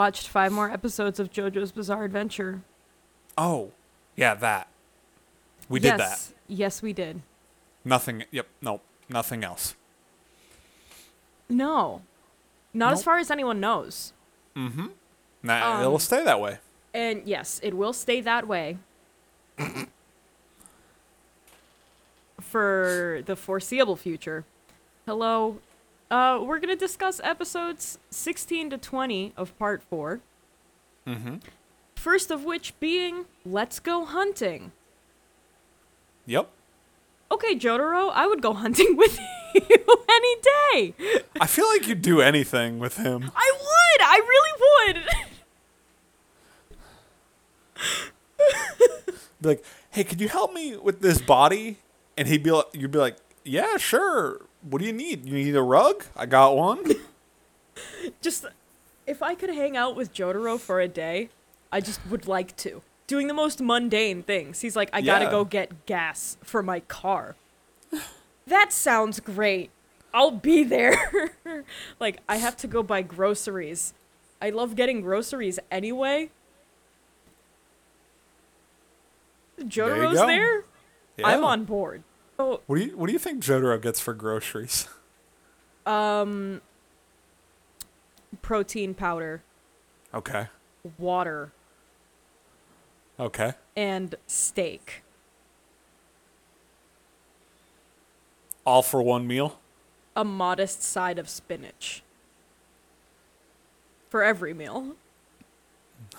watched five more episodes of JoJo's Bizarre Adventure. Oh, yeah, that. We did that. yes. Yes, we did. Nothing. Yep. No. Nothing else. No. Not as far as anyone knows. Mm hmm. Nah, Um, it'll stay that way. And yes, it will stay that way. for the foreseeable future. Hello. Uh, we're going to discuss episodes 16 to 20 of part 4. Mm-hmm. First of which being Let's Go Hunting. Yep. Okay, Jotaro, I would go hunting with you any day. I feel like you'd do anything with him. I would. I really would. Be like, hey, could you help me with this body? And he'd be like, you'd be like, yeah, sure. What do you need? You need a rug? I got one. just if I could hang out with Jotaro for a day, I just would like to. Doing the most mundane things. He's like, I gotta go get gas for my car. that sounds great. I'll be there. like, I have to go buy groceries. I love getting groceries anyway. Jotaro's go. there. Yeah. I'm on board. What do you What do you think Jotaro gets for groceries? um, protein powder, Okay. water, Okay. and steak. All for one meal. a modest side of spinach for every meal.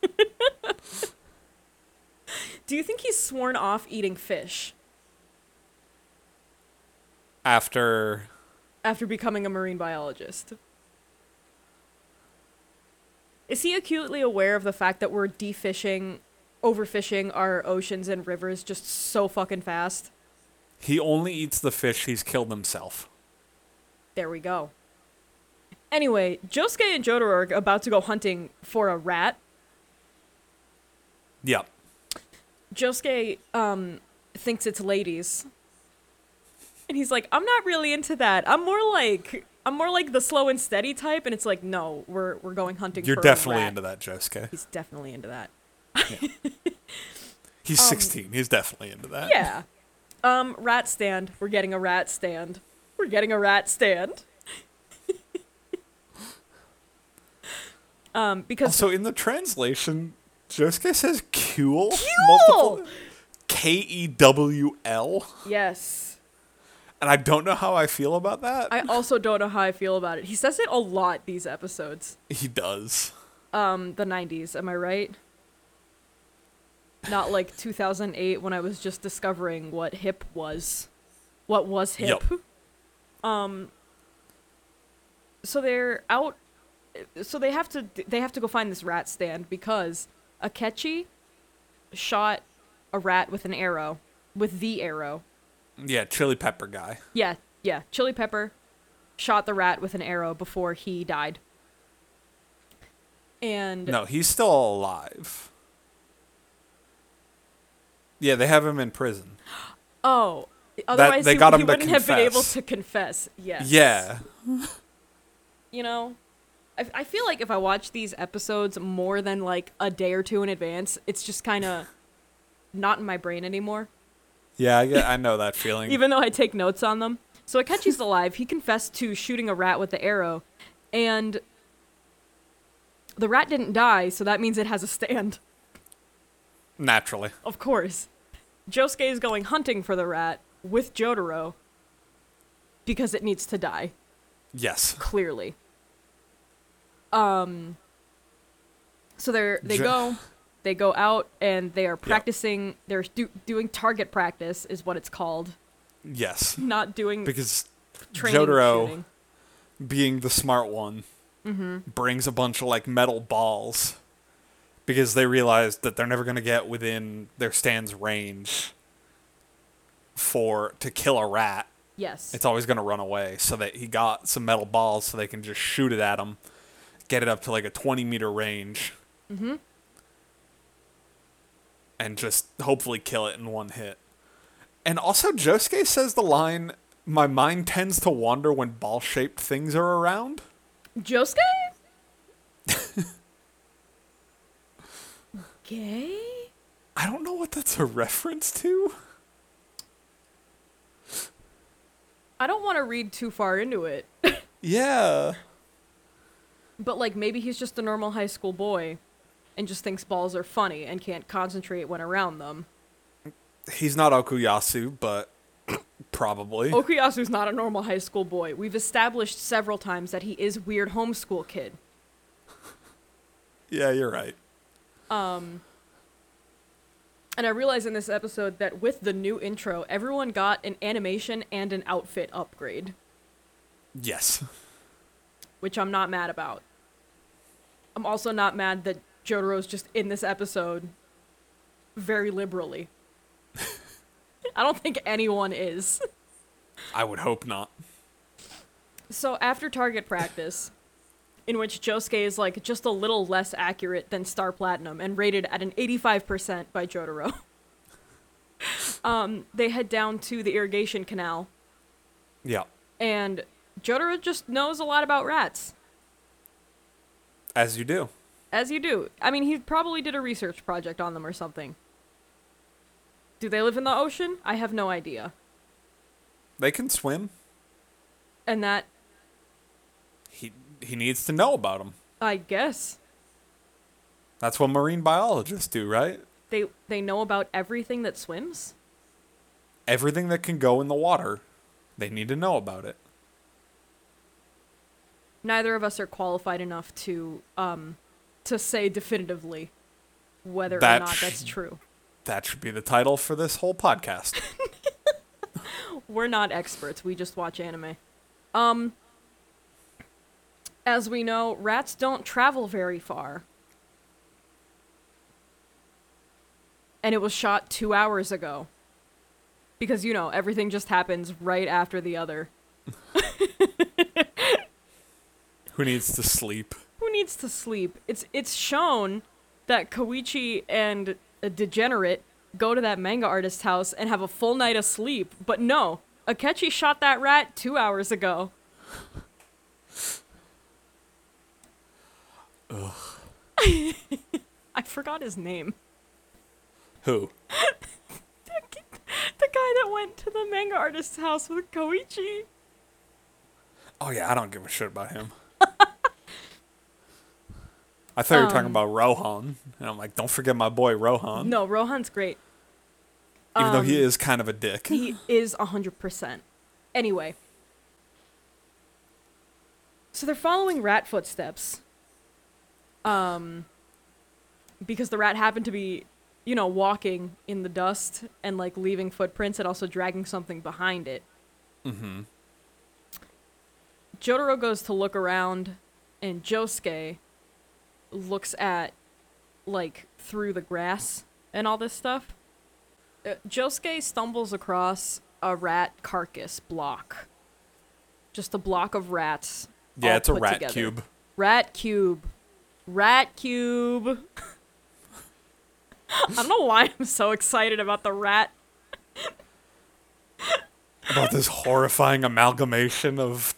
Do you think he's sworn off eating fish After after becoming a marine biologist? Is he acutely aware of the fact that we're defishing, overfishing our oceans and rivers just so fucking fast? he only eats the fish he's killed himself. There we go. Anyway, Josuke and Jotaro are about to go hunting for a rat Yep. Josuke um thinks it's ladies. And he's like, I'm not really into that. I'm more like I'm more like the slow and steady type, and it's like, no, we're we're going hunting You're definitely into that, Josuke. He's definitely into that. He's 16. He's definitely into that. Um, Yeah. Um, rat stand. We're getting a rat stand. We're getting a rat stand. um, because so in the translation, Josuke says "cool" Cool! K E W L, yes. And I don't know how I feel about that. I also don't know how I feel about it. He says it a lot these episodes. he does. um the 90s am i right not like 2008 when i was just discovering what hip was what was hip Yup. um so they're out so they have to they have to go find this rat stand because akechi shot a rat with an arrow with the arrow Yeah, chili pepper guy. yeah yeah chili pepper shot the rat with an arrow before he died and No, he's still alive. Yeah, they have him in prison. Oh, otherwise they he, got he him to wouldn't have been able to confess. Yes. Yeah. You know, I, I feel like if I watch these episodes more than like a day or two in advance, it's just kind of not in my brain anymore. Yeah, I, get, I know that feeling. Even though I take notes on them. So Akechi's alive. He confessed to shooting a rat with the arrow, and the rat didn't die, so that means it has a stand. Naturally. Of course. Josuke is going hunting for the rat with Jotaro because it needs to die. Yes. clearly. Um so they're they Jo- go they go out and they are practicing they're do, doing target practice is what it's called Yes. not doing Because training Jotaro, shooting. being the smart one, brings a bunch of like metal balls because they realize that they're never going to get within their stand's range for to kill a rat. yes It's always going to run away. So that he got some metal balls so they can just shoot it at him, get it up to like a 20 meter range. Mm-hmm. And just hopefully kill it in one hit. And also, Josuke says the line, My mind tends to wander when ball shaped things are around. Josuke? Gay? I don't know what that's a reference to. I don't want to read too far into it, Yeah. but like maybe he's just a normal high school boy and just thinks balls are funny and can't concentrate when around them. He's not Okuyasu, but probably. Okuyasu's not a normal high school boy. We've established several times that he is weird homeschool kid. Yeah, you're right. Um and I realized in this episode that with the new intro, everyone got an animation and an outfit upgrade, Yes. which I'm not mad about. I'm also not mad that Jotaro's just in this episode very liberally. I don't think anyone is. I would hope not. So after target practice, in which Josuke is like just a little less accurate than Star Platinum and rated at an 85% by Jotaro, um, they head down to the irrigation canal, Yeah. and Jotaro just knows a lot about rats, As you do. As you do. I mean, he probably did a research project on them or something. Do they live in the ocean? I have no idea. They can swim. And that, He he needs to know about them. I guess, That's what marine biologists do, right? they they know about everything that swims. Everything that can go in the water, they need to know about it. neither of us are qualified enough to um to say definitively whether That or not that's true. That should be the title for this whole podcast. We're not experts. We just watch anime. Um as we know, rats don't travel very far. And it was shot 2 hours ago. Because you know, everything just happens right after the other. Who needs to sleep? Who needs to sleep? It's it's shown that Koichi and a degenerate go to that manga artist's house and have a full night of sleep, but no, Akechi shot that rat two hours ago. Ugh. I forgot his name. Who? The guy that went to the manga artist's house with Koichi. Oh yeah, I don't give a shit about him. I thought you were talking Um, about Rohan, and I'm like, don't forget my boy Rohan. No, Rohan's great. even though he um, is kind of a dick. He is 100%. Anyway. So they're following rat footsteps. Um because the rat happened to be, you know, walking in the dust and like leaving footprints and also dragging something behind it. Mm-hmm. Jotaro goes to look around and Josuke looks at like through the grass and all this stuff. Uh, Josuke stumbles across a rat carcass block. Just a block of rats. Yeah, it's a rat together. cube. Rat cube. Rat cube. I don't know why I'm so excited about the rat. About this horrifying amalgamation of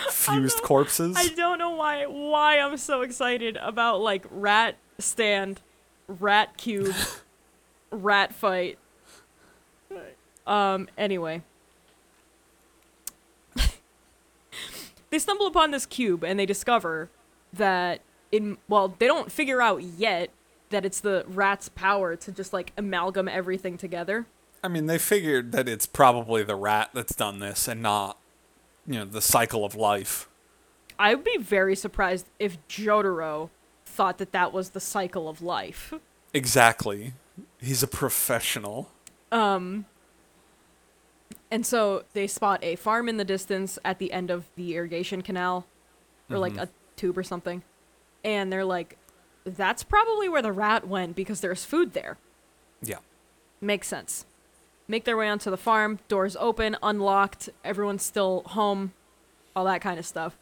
fused corpses. I don't know why why I'm so excited about like rat stand, rat cube, rat fight. Um anyway. they stumble upon this cube and they discover that in well, they don't figure out yet that it's the rat's power to just like amalgam everything together. I mean, they figured that it's probably the rat that's done this and not, you know, the cycle of life. I would be very surprised if Jotaro thought that that was the cycle of life. Exactly. He's a professional. Um, and so they spot a farm in the distance at the end of the irrigation canal, or like Mhm. a tube or something. And they're like, that's probably where the rat went because there's food there. Yeah. Makes sense. Make their way onto the farm, doors open, unlocked, everyone's still home, all that kind of stuff.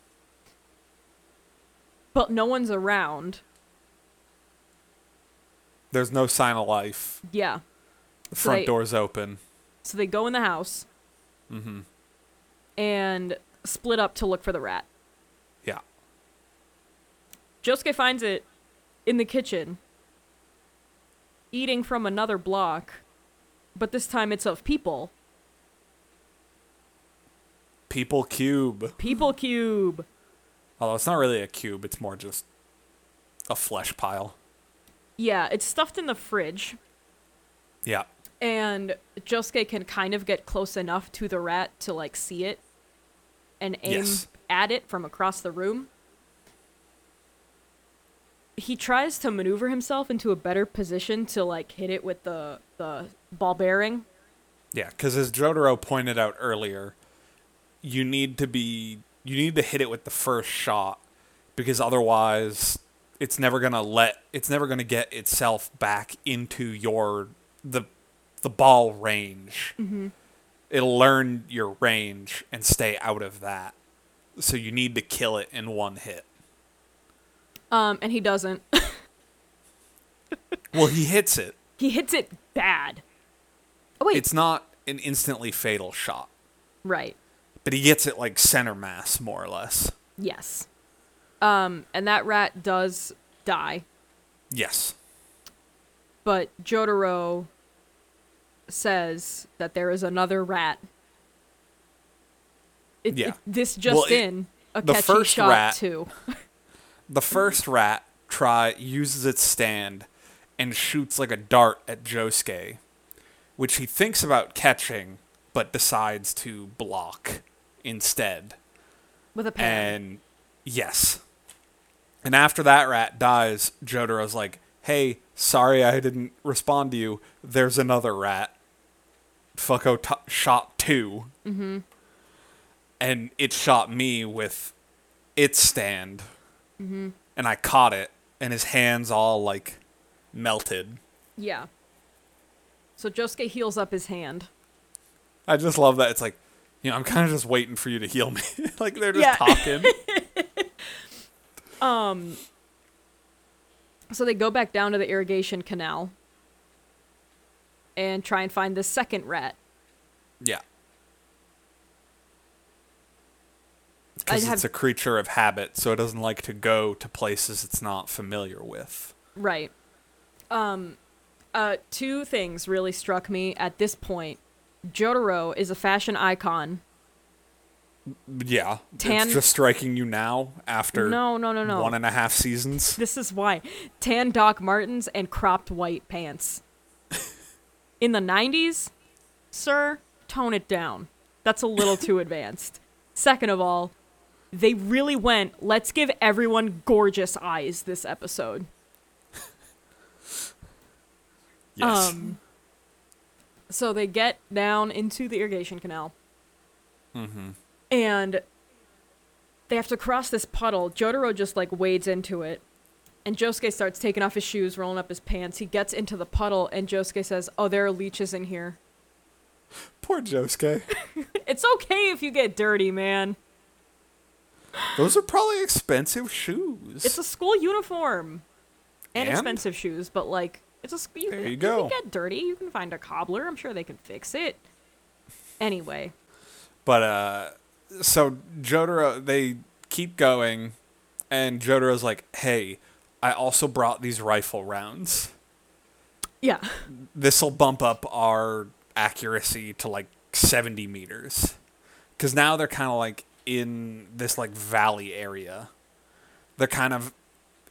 But no one's around. There's no sign of life. Yeah. The So front they- door's open. So they go in the house, Mhm. and split up to look for the rat. Yeah. Josuke finds it in the kitchen, eating from another block, but this time it's of people. People cube. People cube. Although it's not really a cube, it's more just a flesh pile. Yeah, it's stuffed in the fridge, Yeah. and Josuke can kind of get close enough to the rat to like see it and aim Yes. at it from across the room. He tries to maneuver himself into a better position to like hit it with the the ball bearing. Yeah, because as Jotaro pointed out earlier, you need to be you need to hit it with the first shot because otherwise it's never gonna let it's never gonna get itself back into your the the ball range. It'll learn your range and stay out of that. So you need to kill it in one hit. Um, and he doesn't. Well, he hits it. he hits it bad. Oh wait, It's not an instantly fatal shot, right. but he gets it like center mass more or less. Yes. Um, and that rat does die, Yes. but Jotaro says that there is another rat. It, Yeah. it- this just Well, it- in. A the catchy first shot rat- too. The first rat try uses its stand and shoots like a dart at Josuke, which he thinks about catching but decides to block instead. With a pan. And yes. And after that rat dies, Jotaro's like, "Hey, sorry I didn't respond to you. There's another rat. Fucko t- shot 2 Mm-hmm. And it shot me with its stand. Mm-hmm. And I caught it, and his hands all like melted. yeah. So Josuke heals up his hand. I just love that. It's like, you know, I'm kind of just waiting for you to heal me. like they're just Yeah. talking. Um. So they go back down to the irrigation canal and try and find the second rat. Yeah. Because have- it's a creature of habit, so it doesn't like to go to places it's not familiar with. Right. Um, uh, two things really struck me at this point. Jotaro is a fashion icon. Yeah. Tan- It's just striking you now after No, no, no, no. one and a half seasons. This is why. Tan Doc Martens and cropped white pants. In the 90s, sir, tone it down. That's a little too advanced. Second of all, they really went, let's give everyone gorgeous eyes this episode. Yes. Um, so they get down into the irrigation canal. mm-hmm. And they have to cross this puddle. Jotaro just like wades into it. And Josuke starts taking off his shoes, rolling up his pants. He gets into the puddle, and Josuke says, Oh, there are leeches in here. Poor Josuke. It's okay if you get dirty, man. Those are probably expensive shoes. It's a school uniform. And, And? expensive shoes, but like, it's a you, There you go. can get dirty. You can find a cobbler. I'm sure they can fix it. Anyway, But uh so Jotaro they keep going and Jotaro's like, "Hey, I also brought these rifle rounds. yeah. This'll bump up our accuracy to like 70 meters." Cuz now they're kind of like in this like valley area. They're kind of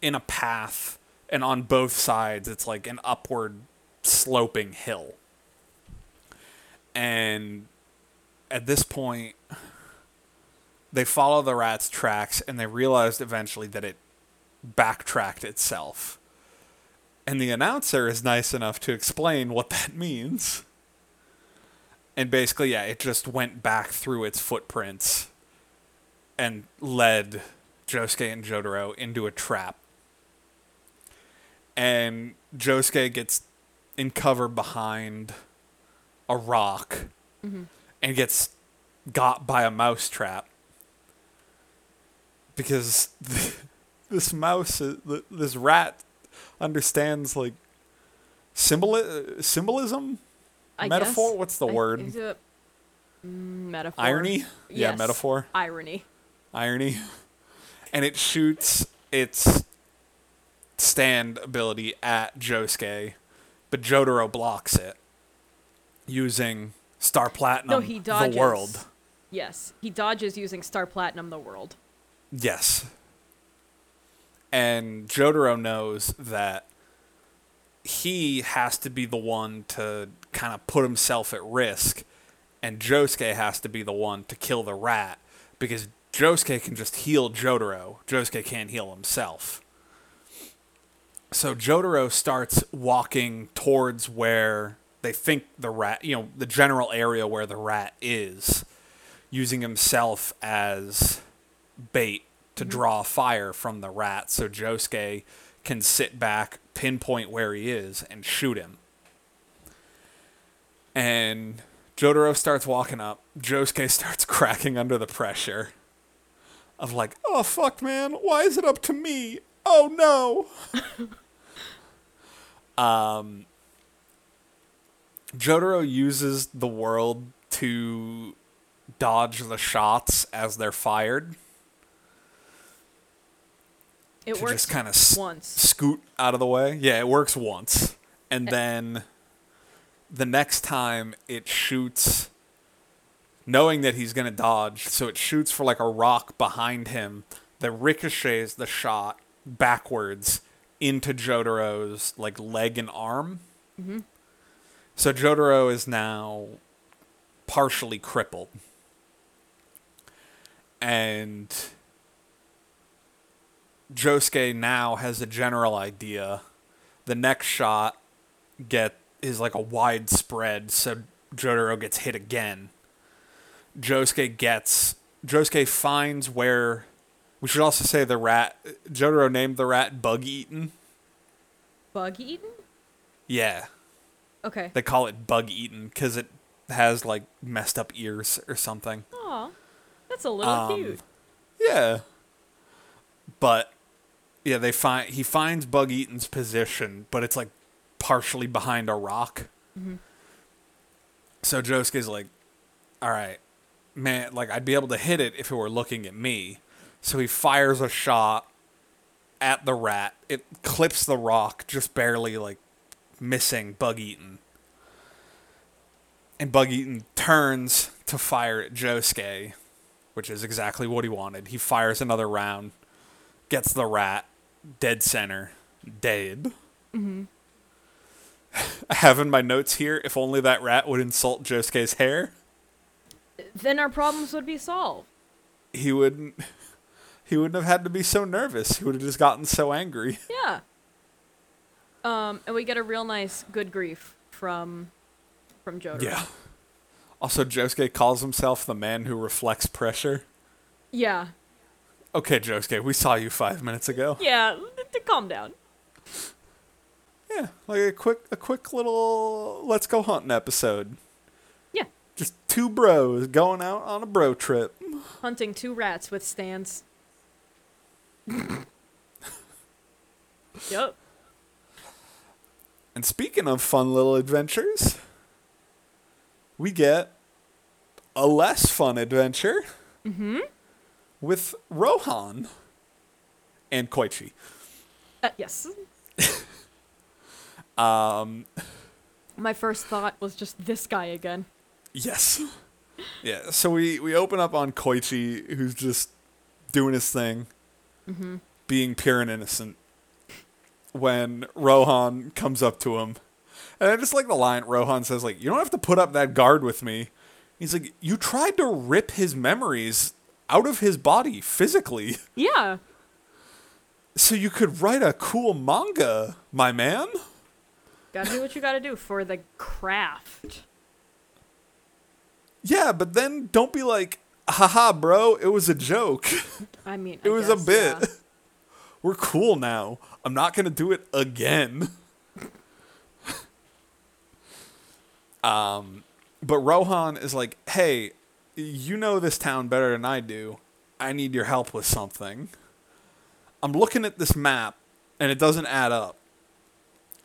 in a path and on both sides it's like an upward sloping hill. And at this point they follow the rat's tracks and they realized eventually that it backtracked itself. And the announcer is nice enough to explain what that means. And basically, yeah, it just went back through its footprints and led Josuke and Jotaro into a trap. And Josuke gets in cover behind a rock mm-hmm. and gets got by a mouse trap because this mouse, uh, this rat, understands like symbol uh, symbolism, I metaphor. guess. What's the I- word? is it- mm, Metaphor. Irony? Yeah, metaphor. Irony. Irony. And it shoots its stand ability at Josuke, but Jotaro blocks it using Star Platinum No, he dodges. the world. Yes, he dodges using Star Platinum the world. Yes. And Jotaro knows that he has to be the one to kind of put himself at risk, and Josuke has to be the one to kill the rat because Josuke can just heal Jotaro. Josuke can't heal himself. So Jotaro starts walking towards where they think the rat, you know, the general area where the rat is, using himself as bait to mm-hmm. draw fire from the rat so Josuke can sit back, pinpoint where he is, and shoot him. And Jotaro starts walking up. Josuke starts cracking under the pressure of like, oh fuck man, why is it up to me? Oh no. um Jotaro uses the world to dodge the shots as they're fired. It to works just kind of s- once. scoot out of the way. Yeah, it works once. And then the next time it shoots knowing that he's going to dodge, so it shoots for like a rock behind him that ricochets the shot backwards into Jotaro's like leg and arm. Mm-hmm. So Jotaro is now partially crippled. And Josuke now has a general idea. The next shot get is like a wide spread, so Jotaro gets hit again. Josuke gets Josuke finds where we should also say the rat Jotaro named the rat Bug Eaten. Bug eaten? Yeah. Okay. They call it Bug Eaten because it has like messed up ears or something. Aw, that's a little Um, cute. Yeah. But yeah, they find he finds Bug Eaten's position, but it's like partially behind a rock. Mm-hmm. So Josuke's like, "All right, man, like I'd be able to hit it if it were looking at me." So he fires a shot at the rat. It clips the rock just barely like missing Bug Eaten. And Bug Eaten turns to fire at Josuke, which is exactly what he wanted. He fires another round, gets the rat, dead center, dead. Mm-hmm. I have in my notes here if only that rat would insult Josuke's hair, Then our problems would be solved. he wouldn't. He wouldn't have had to be so nervous. He would have just gotten so angry. Yeah. Um, and we get a real nice good grief from from Jotaro. Yeah. Also, Josuke calls himself the man who reflects pressure. Yeah. Okay, Josuke, we saw you five minutes ago. Yeah. To calm down. Yeah, like a quick, a quick little let's go hunting episode. Yeah. Just two bros going out on a bro trip. Hunting two rats with stands. yep. And speaking of fun little adventures, we get a less fun adventure with Rohan and Koichi. Uh, yes. Um, My first thought was just this guy again. yes. Yeah, so we, we open up on Koichi, who's just doing his thing, Mm-hmm. being pure and innocent, when Rohan comes up to him. And I just like the line Rohan says, like, you don't have to put up that guard with me. He's like, you tried to rip his memories out of his body physically Yeah. so you could write a cool manga, my man. Gotta do what you gotta do for the craft. Yeah, but then don't be like, haha, bro, it was a joke. I mean, It I was a bit. yeah. We're cool now. I'm not going to do it again. um, but Rohan is like, hey, you know this town better than I do. I need your help with something. I'm looking at this map and it doesn't add up.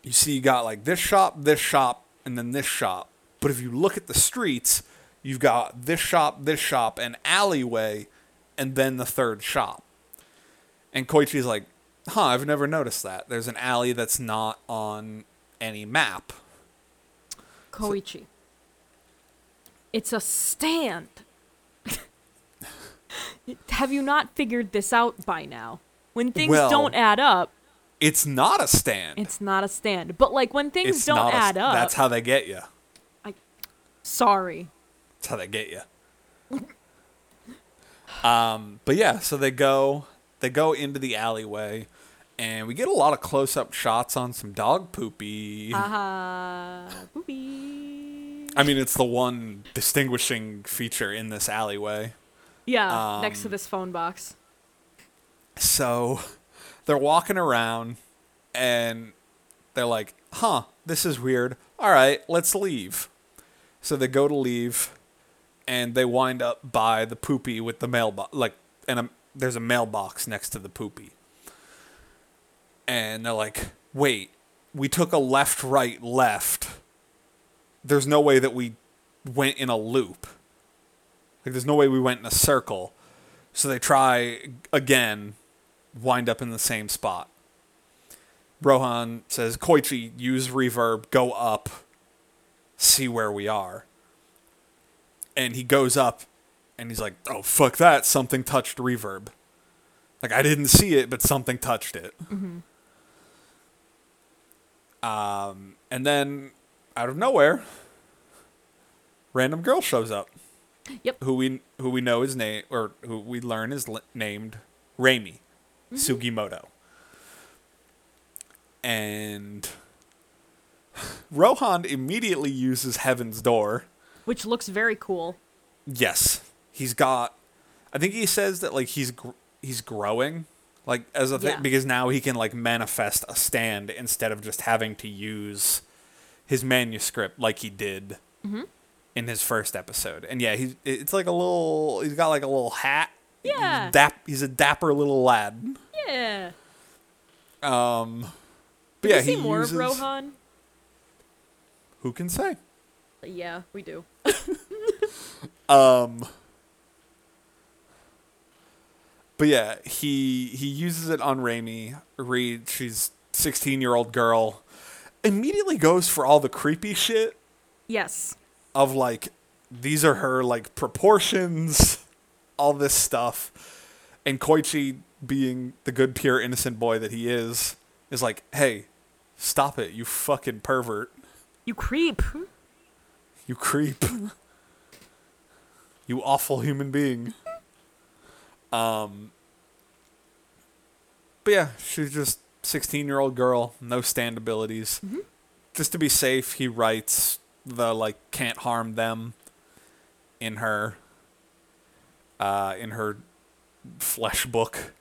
You see, you got like this shop, this shop, and then this shop. But if you look at the streets, you've got this shop, this shop, an alleyway, and then the third shop. And Koichi's like, huh, I've never noticed that. There's an alley that's not on any map. Koichi. It's a stand. Have you not figured this out by now? When things Well- don't add up, It's not a stand. it's not a stand. But like when things It's don't add up, That's how they get you. I, sorry. That's how they get you. um, but yeah, so they go, they go into the alleyway, and we get a lot of close-up shots on some dog poopy. Uh, boopy. I mean, it's the one distinguishing feature in this alleyway. Yeah, next to um, this phone box. So they're walking around, and they're like, "Huh, this is weird. All right, let's leave." So they go to leave, and they wind up by the poopy with the mailbox. Like, and a, there's a mailbox next to the poopy. And they're like, "Wait, we took a left, right, left. There's no way that we went in a loop. Like, there's no way we went in a circle." So they try again, wind up in the same spot. Rohan says, Koichi, use reverb, go up, see where we are. And he goes up and he's like, oh, fuck that. Something touched reverb. Like, I didn't see it, but something touched it. Um, and then, out of nowhere, random girl shows up Yep. who we who we know is name or who we learn is li- named Reimi Sugimoto. And Rohan immediately uses Heaven's Door. Which looks very cool. Yes, he's got. I think he says that like he's gr- he's growing, like as a thing Yeah. because now he can like manifest a stand instead of just having to use his manuscript like he did in his first episode. And yeah, he's it's like a little. He's got like a little hat. Yeah. He's, dap, he's a dapper little lad. Yeah. Um, but Did yeah, he more uses, of Rohan? Who can say? Yeah, we do. Um, but yeah, he he uses it on Reimi. Reed, she's sixteen year old girl, immediately goes for all the creepy shit Yes. of like these are her like proportions, all this stuff, and Koichi, being the good, pure, innocent boy that he is, is like, hey, stop it, you fucking pervert, You creep. You creep. You awful human being. Um But yeah, she's just 16-year-old girl, no stand abilities. Just to be safe, he writes the like can't harm them in her uh in her flesh book.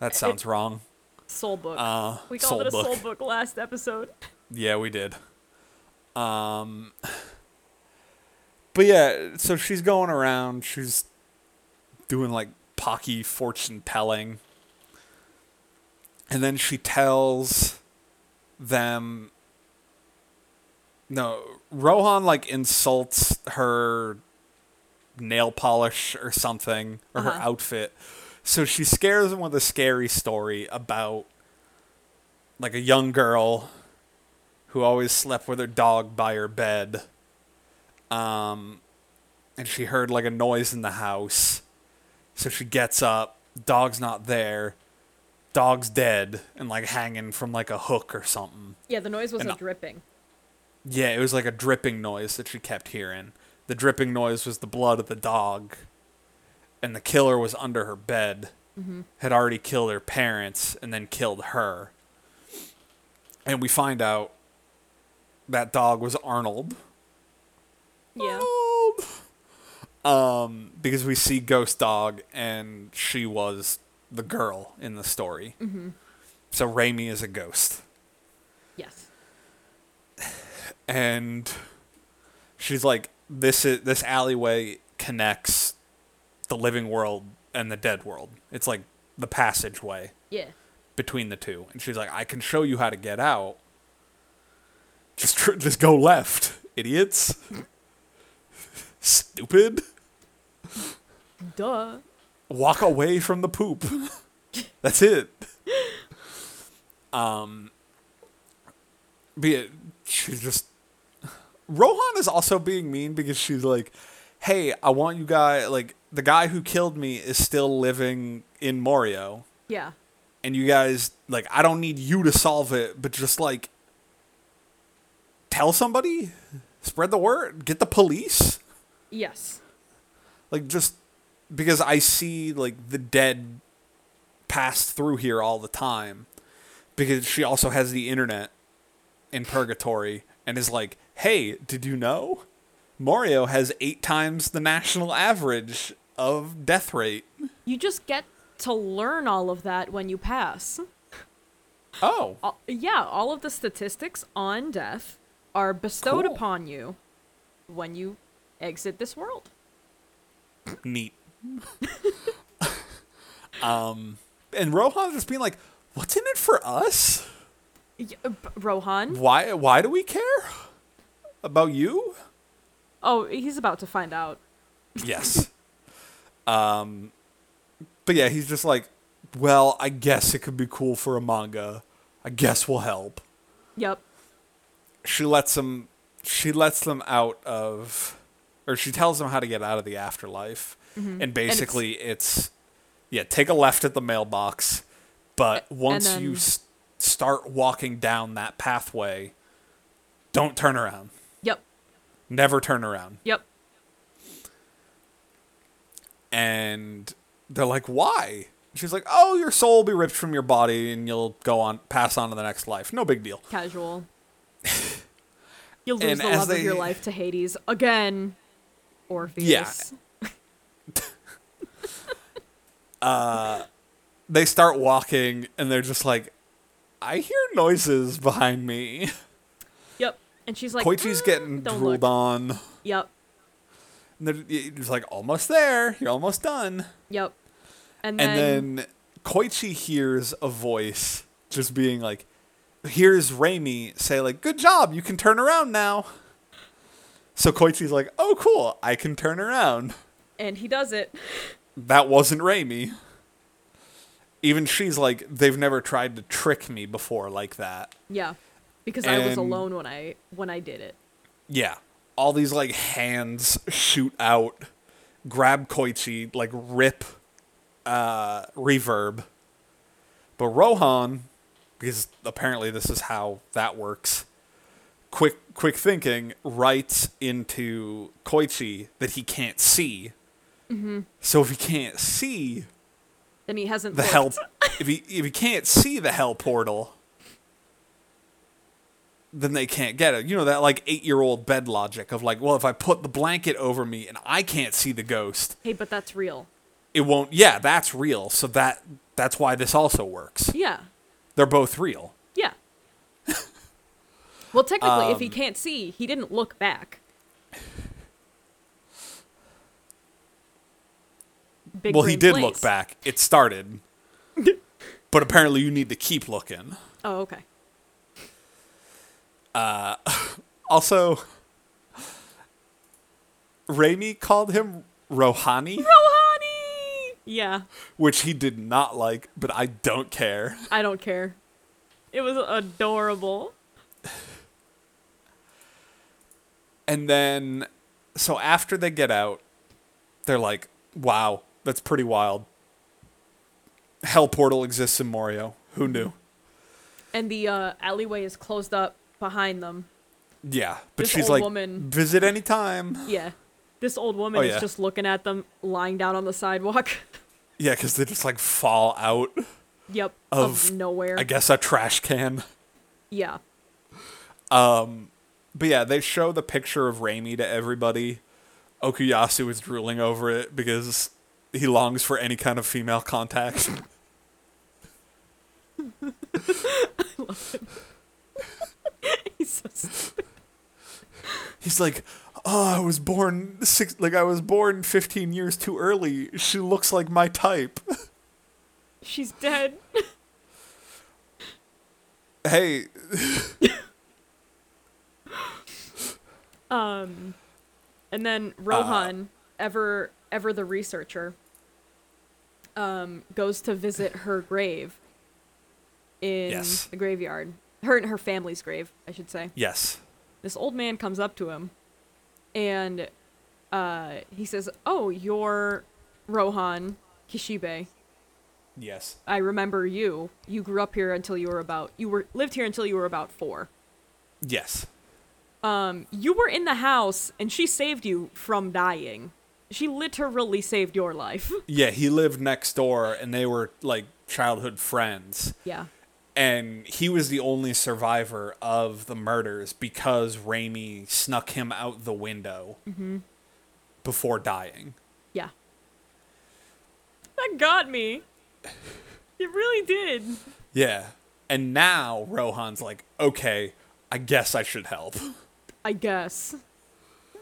That sounds wrong. Soul book. Uh we called it a book. soul book last episode. Yeah, we did. Um But yeah, so she's going around, she's doing like Pocky fortune telling. And then she tells them No, Rohan like insults her nail polish or something or her Uh-huh. outfit. So she scares him with a scary story about like a young girl who always slept with her dog by her bed. Um, and she heard like a noise in the house. So she gets up, dog's not there, dog's dead and like hanging from like a hook or something. Yeah, the noise was And a I- dripping. Yeah, it was like a dripping noise that she kept hearing. The dripping noise was the blood of the dog, and the killer was under her bed, had already killed her parents, and then killed her. And we find out that dog was Arnold. Yeah. Arnold! Um, because we see Ghost Dog, and she was the girl in the story. So Reimi is a ghost. Yes. and she's like this is this alleyway connects the living world and the dead world it's like the passageway Yeah. between the two and she's like i can show you how to get out just tr- just go left idiots Stupid. Duh. Walk away from the poop. That's it. Um, be it, she's just. Rohan is also being mean because she's like, "Hey, I want you guys like the guy who killed me is still living in Morioh." Yeah. and you guys like I don't need you to solve it, but just like tell somebody, spread the word, get the police." Yes. like just because I see like the dead pass through here all the time because she also has the internet in purgatory and is like, "Hey, did you know Morioh has 8 times the national average of death rate?" You just get to learn all of that when you pass. Oh, All, yeah, all of the statistics on death are bestowed Cool. upon you when you exit this world. neat. um and Rohan just being like, "What's in it for us? Y- uh, Rohan? Why why do we care about you?" Oh, he's about to find out. Yes. um, but yeah, he's just like, well, I guess it could be cool for a manga. I guess we'll help. Yep. She lets him. She lets them out of, or she tells them how to get out of the afterlife, mm-hmm. and basically it's, yeah, take a left at the mailbox, but and once you s- start walking down that pathway, don't turn around. Yep. Never turn around. Yep. and they're like, "Why?" She's like, "Oh, your soul will be ripped from your body, and you'll go on, pass on to the next life. No big deal." Casual. You'll lose And the love of your life to Hades again. Orpheus. Yeah. They start walking, and they're just like, "I hear noises behind me." Yep. And she's like, Koichi's "Mm, getting drooled look." on. Yep. And they're he's like, "Almost there. You're almost done." Yep. And then, And then Koichi hears a voice just being like, hears Reimi say like, "Good job, you can turn around now." So Koichi's like, "Oh, cool, I can turn around." and he does it. That wasn't Reimi. Even she's like, "They've never tried to trick me before like that." Yeah. Because I was alone when I when I did it. Yeah, all these like hands shoot out, grab Koichi, like rip uh, reverb. But Rohan, because apparently this is how that works. Quick, quick thinking writes into Koichi that he can't see. Mm-hmm. So if he can't see Then he hasn't the looked. hell, if he if he can't see the hell portal, then they can't get it. You know that like eight year old bed logic of like, well, if I put the blanket over me and I can't see the ghost, Hey, but that's real. it won't. Yeah, that's real. So that that's why this also works. Yeah. They're both real. Well, technically, if he Um, can't see, he didn't look back. Big well, he did look back. It started, but apparently you need to keep looking. Oh, okay. Also, Reimi called him Rohani, Rohani! Yeah, which he did not like, but I don't care. I don't care. It was adorable. And then, so after they get out, they're like, wow, that's pretty wild. Hell portal exists in Morioh. Who knew? And the uh, alleyway is closed up behind them. Yeah. But This she's like, woman- visit anytime. Yeah. This old woman Oh, is just looking at them lying down on the sidewalk. Yeah, because they just like fall out, yep. Of, Of, nowhere. I guess, a trash can. yeah. But yeah, they show the picture of Reimi to everybody. Okuyasu is drooling over it because he longs for any kind of female contact. I love him. He's so stupid. He's like, "Oh, I was born six like I was born 15 years too early. She looks like my type." She's dead. hey, Um, And then Rohan, ever ever the researcher, um, goes to visit her grave in Yes. the graveyard. Her her family's grave, I should say. Yes. This old man comes up to him, and uh, he says, "Oh, you're Rohan Kishibe. Yes. I remember you. You grew up here until you were about you were lived here until you were about four. Yes. Um, you were in the house, and she saved you from dying. She literally saved your life. Yeah, he lived next door and they were like childhood friends. yeah. And he was the only survivor of the murders because Reimi snuck him out the window before dying. Yeah. That got me. It really did. Yeah. And now Rohan's like, okay, I guess I should help. I guess.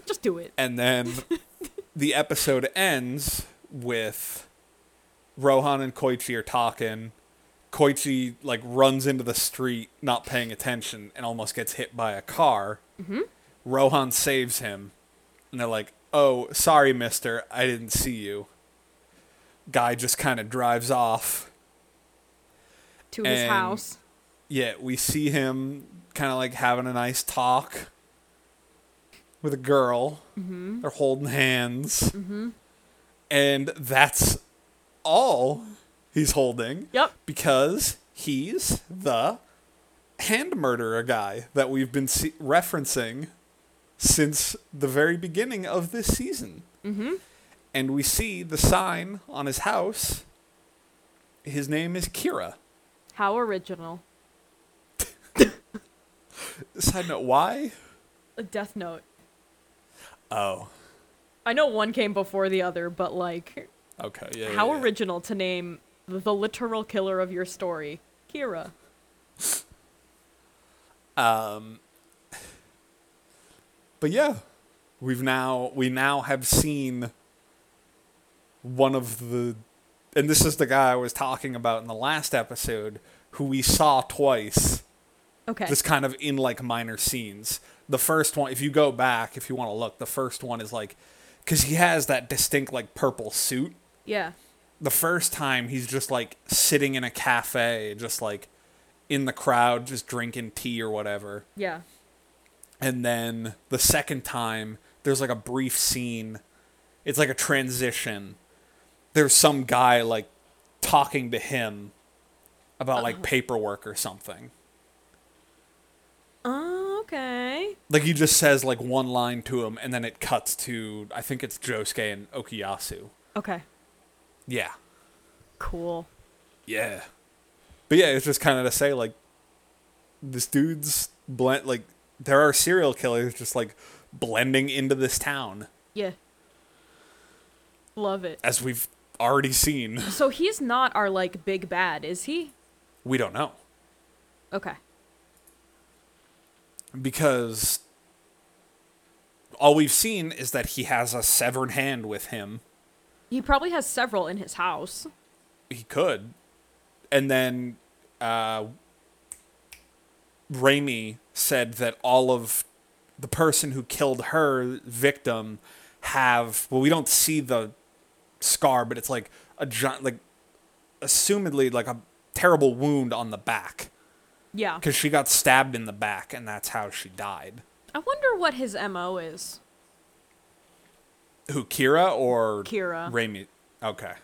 Just do it. And then the episode ends with Rohan and Koichi are talking. Koichi like runs into the street, not paying attention, and almost gets hit by a car. Mm-hmm. Rohan saves him, and they're like, "Oh, sorry, Mister, I didn't see you." Guy just kind of drives off. To his house. Yeah, we see him kind of like having a nice talk with a girl. Mm-hmm. They're holding hands. Mm-hmm. And that's all he's holding Yep. because he's the hand murderer guy that we've been se- referencing since the very beginning of this season. Mm-hmm. And we see the sign on his house. His name is Kira. How original. Side note, why? A death note. Oh, I know one came before the other, but like, okay. Yeah. how yeah, yeah. original to name the literal killer of your story, Kira. Um, but yeah, we've now we now have seen one of the, and this is the guy I was talking about in the last episode, who we saw twice, Okay. just kind of in like minor scenes. The first one, if you go back, if you want to look, the first one is like, because he has that distinct like purple suit. yeah. the first time he's just like sitting in a cafe, just like in the crowd, just drinking tea or whatever. Yeah. And then the second time, there's like a brief scene. It's like a transition. There's some guy like talking to him about like uh-huh. paperwork or something. Oh, okay. Like he just says like one line to him, and then it cuts to I think it's Josuke and Okuyasu. Okay. Yeah. Cool. Yeah. But yeah, it's just kind of to say like this dude's blend like there are serial killers just like blending into this town Yeah. Love it. as we've already seen. So he's not our like big bad, is he? We don't know Okay. Because all we've seen is that he has a severed hand with him. He probably has several in his house. He could. And then uh Reimi said that all of the person who killed her victim have well we don't see the scar but it's like a giant like assumedly like a terrible wound on the back Yeah. because she got stabbed in the back and that's how she died I wonder what his MO is. who kira or Kira. Reimi okay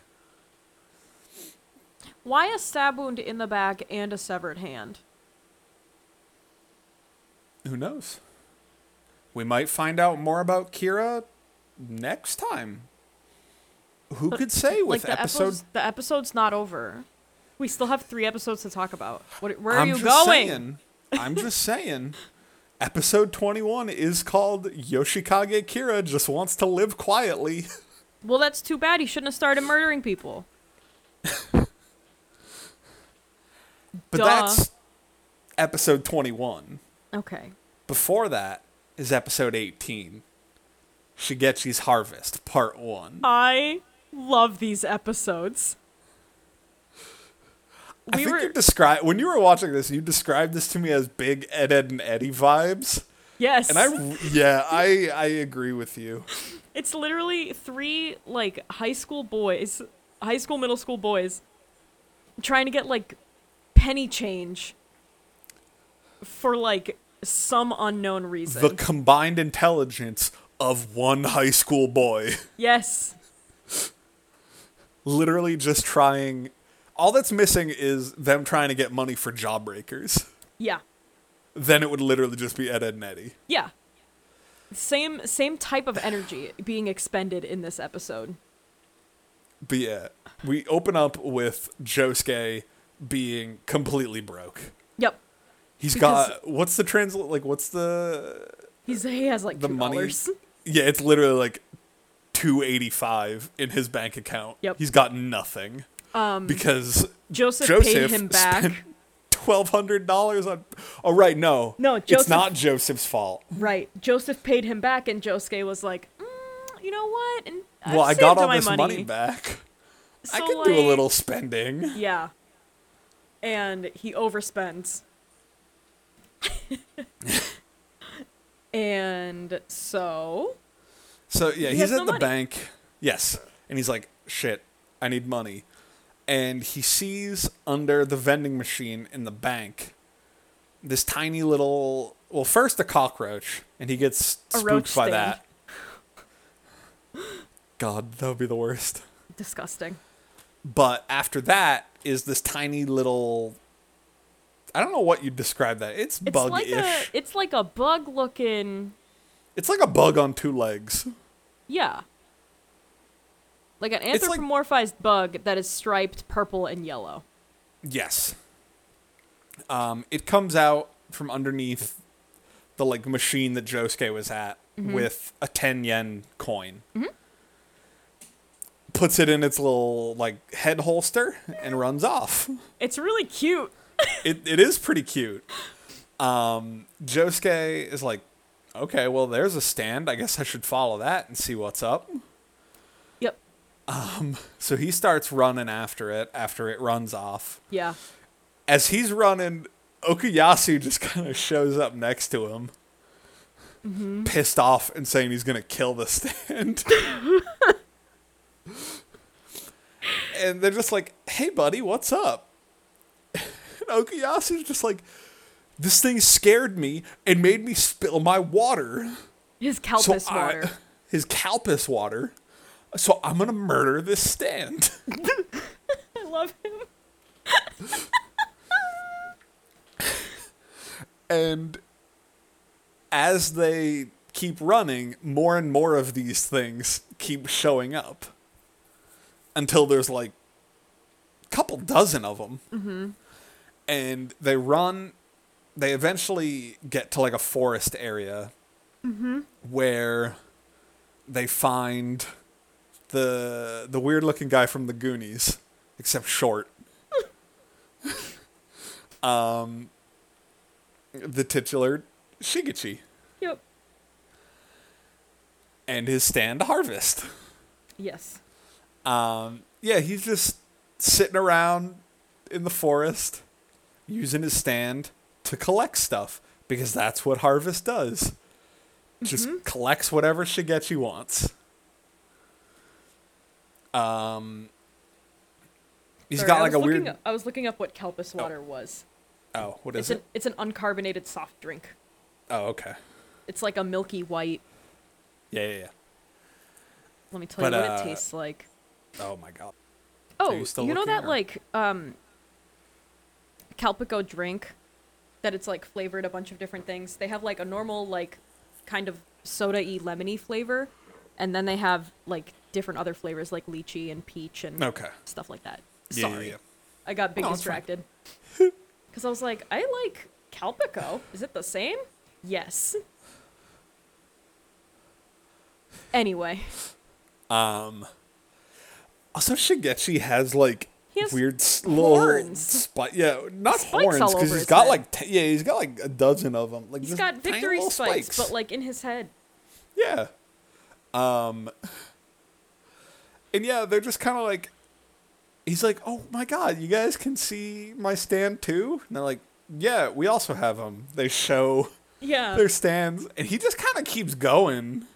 Why a stab wound in the back and a severed hand? who knows we might find out more about kira next time who But, could say with like the episode episode's, the episode's not over. We still have three episodes to talk about. What, where are I'm you just going? saying, I'm just saying. Episode 21 is called Yoshikage Kira just wants to live quietly. Well, that's too bad. He shouldn't have started murdering people. But Duh. that's episode 21. Okay. Before that is episode 18. Shigechi's Harvest, part 1. I love these episodes. I We think were you described when you were watching this, you described this to me as big Ed, Ed and Eddie vibes. Yes. And I yeah, I I agree with you. It's literally three like high school boys, high school, middle school boys, trying to get like penny change for like some unknown reason. The combined intelligence of one high school boy. yes. Literally just trying all that's missing is them trying to get money for jawbreakers. Yeah. Then it would literally just be Ed, Ed and Eddie. Yeah. Same same type of energy being expended in this episode. But yeah, we open up with Josuke being completely broke. Yep. He's Because- got what's the translate like what's the He's he has like the two money. Yeah, it's literally like 285 in his bank account. Yep. He's got nothing. Um because Joseph, Joseph paid him back. spent $1200 on Oh right, no. No, It's not Joseph's fault. Right. Joseph paid him back, and Josuke was like, mm, you know what? And I've well, I got all this money. money back. I can could do a little spending. Yeah. And he overspends. and so So yeah, He he's has at no the money. bank. Yes, and he's like, "Shit, I need money," and he sees under the vending machine in the bank this tiny little. Well, first a cockroach, and he gets A spooked by that. God, that would be the worst. disgusting. But after that is this tiny little. I don't know what you'd describe that. It's, It's bug-ish. like a it's like a bug looking It's like a bug on two legs. yeah. Like an It's like- anthropomorphized bug that is striped purple and yellow. Yes. Um, it comes out from underneath the like machine that Josuke was at with a ten yen coin. Puts it in its little like head holster and runs off. It's really cute. It it is pretty cute. Um, Josuke is like, okay, well, there's a stand. I guess I should follow that and see what's up. Yep. So he starts running after it after it runs off. Yeah. as he's running, Okuyasu just kind of shows up next to him, mm-hmm. pissed off and saying he's gonna kill the stand. and they're just like, "Hey, buddy, what's up?" And Okuyasu's just like, "This thing scared me and made me spill my water." His So Calpis I- water. his Calpis water. So I'm gonna murder this stand. I love him. And as they keep running, more and more of these things keep showing up until there's like a couple dozen of them. Mm-hmm. And they run, they eventually get to like a forest area where they find the the weird looking guy from the Goonies, except short. um, the titular Shigechi Yep. and his stand Harvest. Yes. Um, yeah, he's just sitting around in the forest using his stand to collect stuff because that's what Harvest does. Just collects whatever Shigechi wants. Um, he's Sorry, got like a weird. Up, I was looking up what Calpis water was. Oh, what It's is an it? it's an uncarbonated soft drink. Oh, okay. It's like a milky white. Yeah, yeah, yeah. Let me tell But, you what uh, it tastes like. Oh my god. Oh, you you, know that or- like um Calpico drink that it's like flavored a bunch of different things. They have like a normal like kind of soda-y lemony flavor and then they have like different other flavors like lychee and peach and Okay. stuff like that. Yeah, yeah, Sorry. yeah. I got big No, distracted. Cuz I was like, I like Calpico. Is it the same? Yes. Anyway, Um. Also, Shigechi has like He has weird s- little horns. Spi- yeah, not Spikes horns because over he's his got head. like t- yeah, he's got like a dozen of them. Like he's just got victory little spikes, but like in his head. yeah, um, and yeah, they're just kind of like. He's like, "Oh my god, you guys can see my stand too?" And they're like, "Yeah, we also have them." They show Yeah. their stands, and he just kind of keeps going.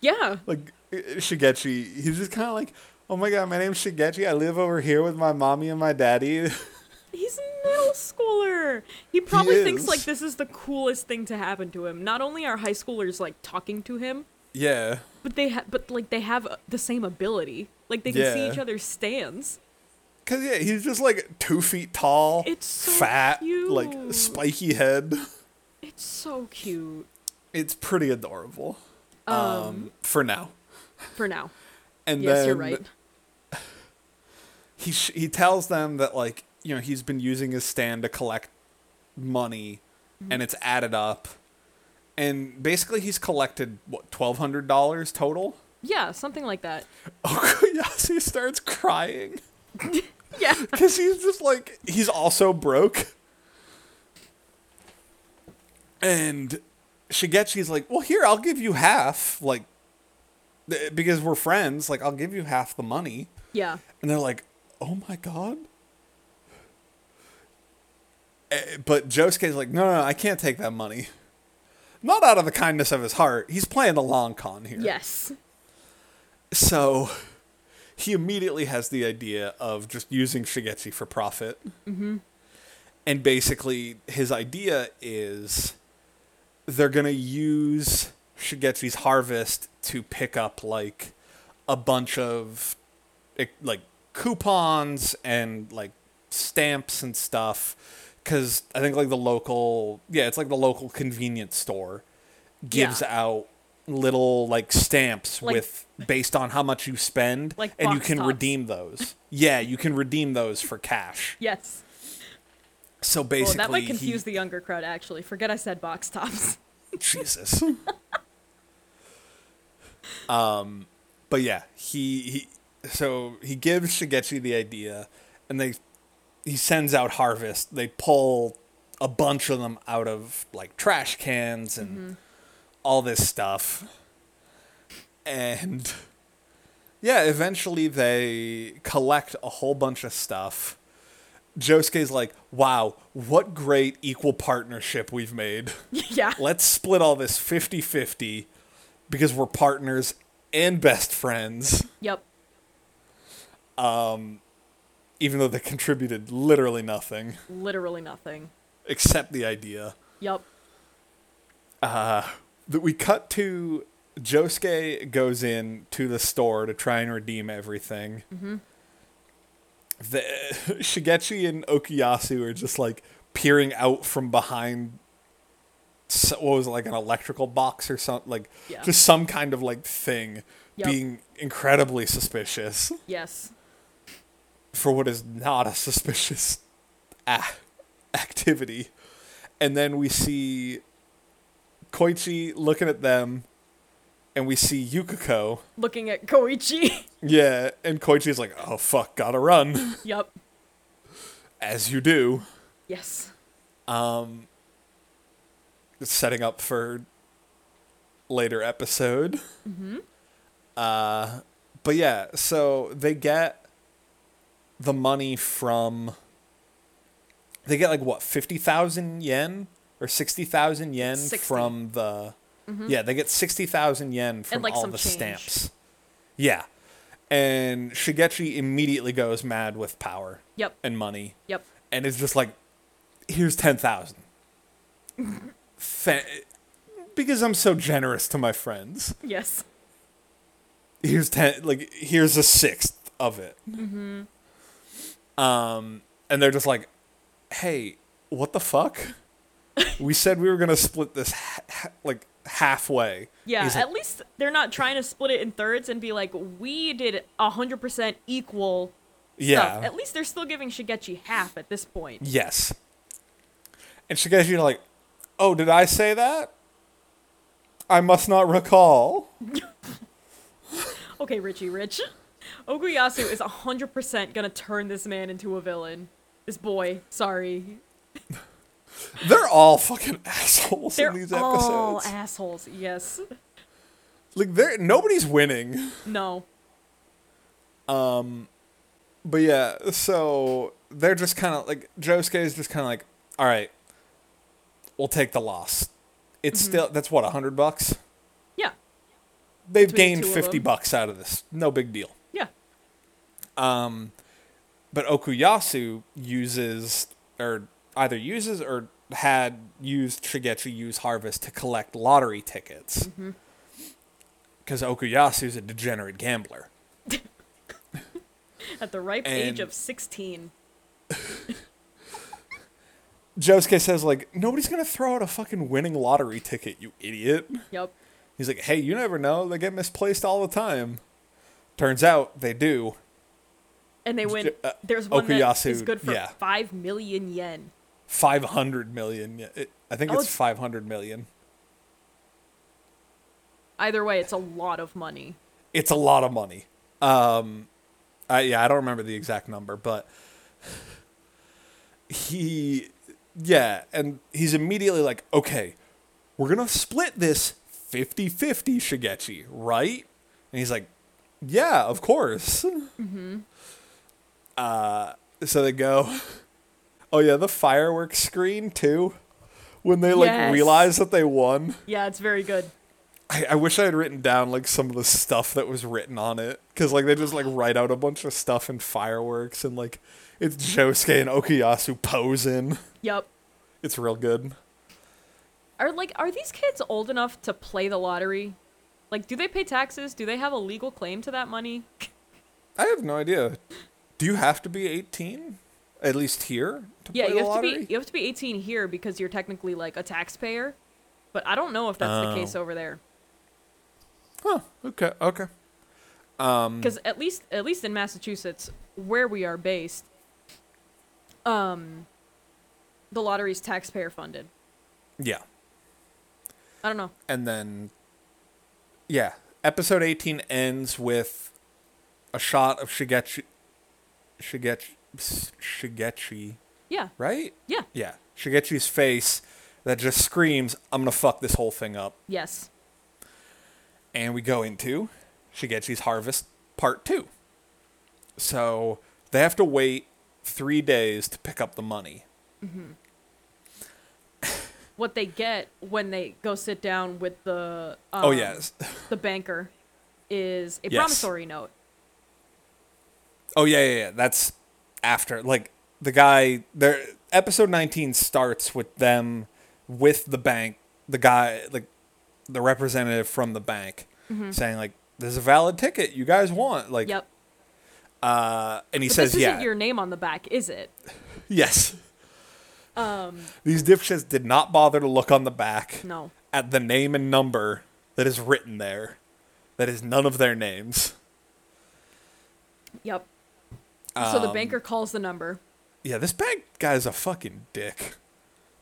yeah. Like Shigechi, he's just kind of like, "Oh my god, my name's Shigechi. I live over here with my mommy and my daddy." He's a middle schooler. He probably thinks like this is the coolest thing to happen to him. Not only are high schoolers like talking to him, yeah, but they ha- but like they have uh, the same ability. Like they can see each other's stands. cause yeah, he's just like two feet tall, It's so fat, like spiky head. It's so cute. It's pretty adorable. Um, Um, for now, For now. and yes, then you're right. he sh- he tells them that like you know he's been using his stand to collect money Mm-hmm. and it's added up and basically he's collected what $1200 total Yeah, something like that. Okuyasu starts crying Yeah. because he's just like he's also broke and shigechi's like well here i'll give you half like because we're friends like i'll give you half the money Yeah. And they're like, "Oh my god!" Eh, But Josuke's like, "No, no, no, I can't take that money." Not out of the kindness of his heart. He's playing the long con here. Yes. So he immediately has the idea of just using Shigechi for profit. Mm-hmm. And basically, his idea is they're going to use Shigechi's harvest to pick up like a bunch of like coupons and like stamps and stuff because I think like the local yeah it's like the local convenience store gives Yeah. out little like stamps Like- with based on how much you spend Like and you can tops. redeem those yeah you can redeem those for cash Yes. so Oh, basically that might he- confuse the younger crowd actually. Forget I said box tops. Jesus. um, but yeah, he he. So he gives Shigechi the idea, and they he sends out Harvest. They pull a bunch of them out of like trash cans and mm-hmm. all this stuff, and yeah, eventually they collect a whole bunch of stuff. Josuke's like, "Wow, what great equal partnership we've made." yeah. let's split all this 50-50 because we're partners and best friends Yep. Um, even though they contributed literally nothing Literally nothing. except the idea Yep. that we cut to Josuke goes in to the store to try and redeem everything. Mm-hmm. The Shigechi and Okuyasu are just like peering out from behind. What was it, like an electrical box or something? Like Yeah. just some kind of like thing, Yep. being incredibly suspicious Yes. For what is not a suspicious a- activity. And then we see Koichi looking at them, and we see Yukako. Looking at Koichi. Yeah, and Koichi's like, oh fuck, gotta run. yep. As you do. Yes. Um. Setting up for later episode. Mm-hmm. Uh, but yeah, so they get the money from. They get like what fifty thousand yen or sixty thousand yen 60. from the. Yeah, they get sixty thousand yen from like, all the change. stamps. Yeah, and Shigechi immediately goes mad with power Yep. and money Yep. and it's just like, here's ten thousand. Fa- because I'm so generous to my friends. Yes. Here's ten, like here's a sixth of it. Mm-hmm. Um, and they're just like, hey, what the fuck? we said we were gonna split this ha- ha- like halfway. Yeah, like, at least they're not trying to split it in thirds and be like, we did 100% equal yeah. stuff. At least they're still giving Shigechi half at this point. Yes. And Shigechi's like, oh, did I say that? I must not recall. Okay, Richie Rich. Okuyasu is 100% gonna turn this man into a villain. This boy, sorry. They're all fucking assholes They're in these all assholes, yes. like they're nobody's winning. No. Um But yeah, so they're just kind of like Josuke is just kind of like, all right, we'll take the loss. it's still that's what a hundred bucks. Yeah. They've Between gained of fifty bucks out of this. No big deal. Yeah. But Okuyasu uses or either uses or had used Shigechi use Harvest to collect lottery tickets. Mm-hmm. Because Okuyasu's a degenerate gambler. At the ripe age of 16. Josuke says like nobody's gonna throw out a fucking winning lottery ticket, you idiot. Yep. He's like, hey, you never know, they get misplaced all the time. Turns out they do. And they win. uh, There's one that Okuyasu, is good for yeah. 5 million yen. Five hundred million. It, I think Oh, it's it's- five hundred million. Either way, it's a lot of money. It's a lot of money. Um, I, yeah, I don't remember the exact number, but he, yeah, and he's immediately like, okay, we're gonna split this 50-50, Shigechi, right? And he's like, yeah, of course. Mm-hmm. Uh, so they go. Oh yeah, the fireworks screen too. When they like Yes. realize that they won. Yeah, it's very good. I, I wish I had written down like some of the stuff that was written on it because like they just like write out a bunch of stuff and fireworks and like it's Josuke and Okuyasu posing. Yep. It's real good. Are like are these kids old enough to play the lottery? Like do they pay taxes? Do they have a legal claim to that money? I have no idea. Do you have to be eighteen? At least here to Yeah, play you the have lottery? to be you have to be 18 here because you're technically like a taxpayer. But I don't know if that's the Oh. case over there. Huh. Okay. Okay. Um. Because at least at least in Massachusetts, where we are based, um, the lottery's taxpayer funded. Yeah. I don't know. And then, yeah, episode 18 ends with a shot of Shigechi. Shigechi. Shigechi. Yeah, Right? yeah, Yeah. Shigechi's face that just screams, I'm going to fuck this whole thing up. yes, And we go into Shigechi's Harvest Part 2. So they have to wait three days to pick up the money. what they get when they go sit down with the um, oh, yes. the banker is a Yes. promissory note. Oh, yeah, yeah, yeah. That's after. Like, the guy. There, episode 19 starts with them with the bank, the guy, like, the representative from the bank saying, like, there's a valid ticket you guys want. Like, Yep. uh, and he But says, yeah. your name on the back, is it? Yes. Um, These dipshits did not bother to look on the back no. at the name and number that is written there. That is none of their names. Yep. So the Um, banker calls the number. Yeah, this bank guy's a fucking dick.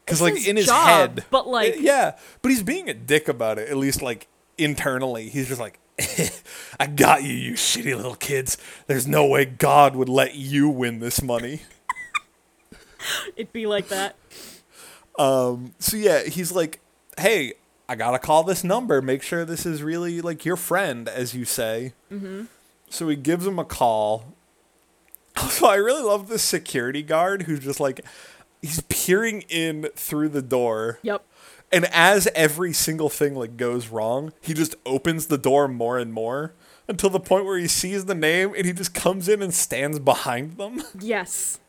Because like his in his job, head, but, like- yeah, but he's being a dick about it. At least like internally, he's just like, "I got you, you shitty little kids. There's no way God would let you win this money." It'd be like that. Um. So yeah, he's like, "Hey, I gotta call this number. Make sure this is really like your friend, as you say." Mm-hmm. So he gives him a call. Also, I really love this security guard who's just like, he's peering in through the door, Yep. and as every single thing like goes wrong, he just opens the door more and more until the point where he sees the name and he just comes in and stands behind them. Yes.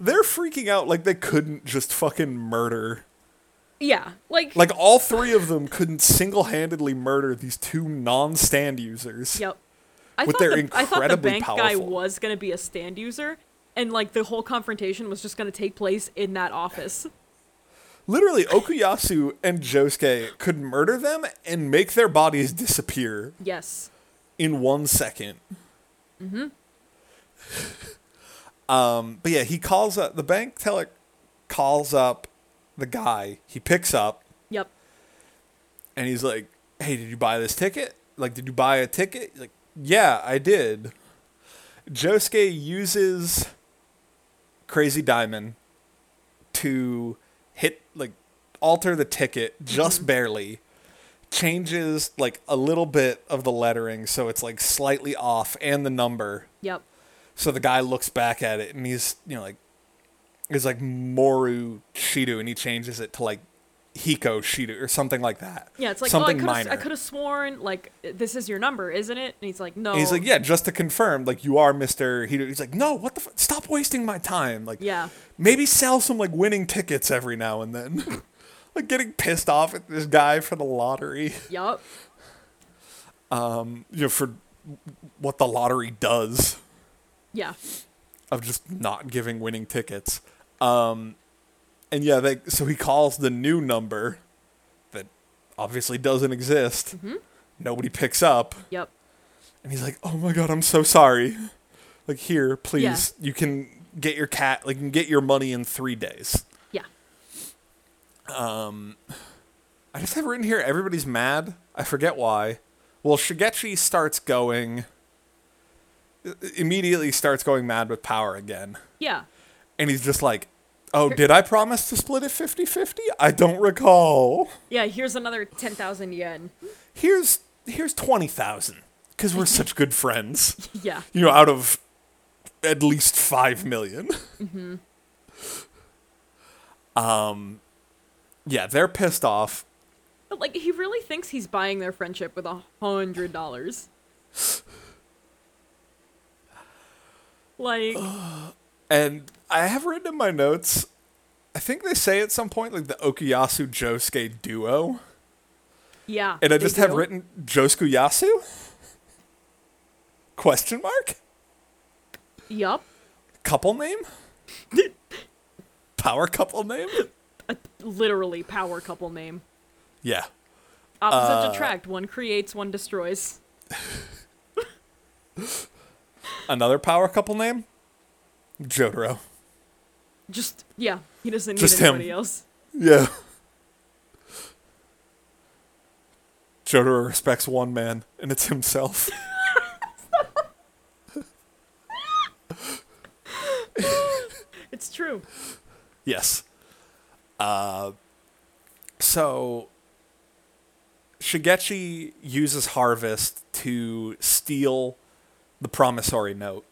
They're freaking out like they couldn't just fucking murder Yeah. Like. Like all three of them couldn't single-handedly murder these two non-stand users. Yep. I With thought their the, I thought the incredibly bank guy was gonna be a stand user, and like the whole confrontation was just gonna take place in that office. Literally, Okuyasu and Josuke could murder them and make their bodies disappear Yes. in one second. Mm-hmm. um, but yeah, he calls up the bank teller calls up the guy. He picks up Yep. and he's like, "Hey, did you buy this ticket? Like, did you buy a ticket?" He's like, "Yeah, I did." Josuke uses Crazy Diamond to hit like alter the ticket just mm-hmm. barely. Changes like a little bit of the lettering so it's like slightly off and the number. Yep. So the guy looks back at it and he's, you know, like, it's like Moru Shido and he changes it to like Hiko Shido or something like that. Yeah, it's like something oh, I could have sworn like this is your number, isn't it? And he's like, no. And he's like, yeah, just to confirm, like you are Mister Hito. He's like, no, what the? F- stop wasting my time. Like, Yeah. maybe sell some like winning tickets every now and then. like getting pissed off at this guy for the lottery. Yup. You know, for what the lottery does Yeah. of just not giving winning tickets. Um, and yeah, they so he calls the new number that obviously doesn't exist. Nobody picks up. Yep. And he's like, "Oh my god, I'm so sorry. Like here, please, you can get your cat. Like, you can get your money in three days." Yeah. Um I just have written here. Everybody's mad. I forget why. Well, Shigechi starts going. Immediately starts going mad with power again, Yeah. and he's just like, "Oh, did I promise to split it 50-50? I don't recall. Yeah. Here's another ten thousand yen. Here's here's twenty thousand because we're such good friends." Yeah. you know, out of at least five million. Mhm. Um, yeah, they're pissed off. But like he really thinks he's buying their friendship with a hundred dollars. Like And I have written in my notes, I think they say at some point, like the Okuyasu Josuke duo. yeah. And I just have written Josuke Yasu? Question mark? Yup. Couple name? Power couple name? Literally power couple name. Yeah. Opposites Uh, attract. One creates, one destroys. Another power couple name? Jotaro. Just yeah. He doesn't need Just him. anybody else. Yeah. Jotaro respects one man, and it's himself. It's true. yes. Uh, so, Shigechi uses Harvest to steal the promissory note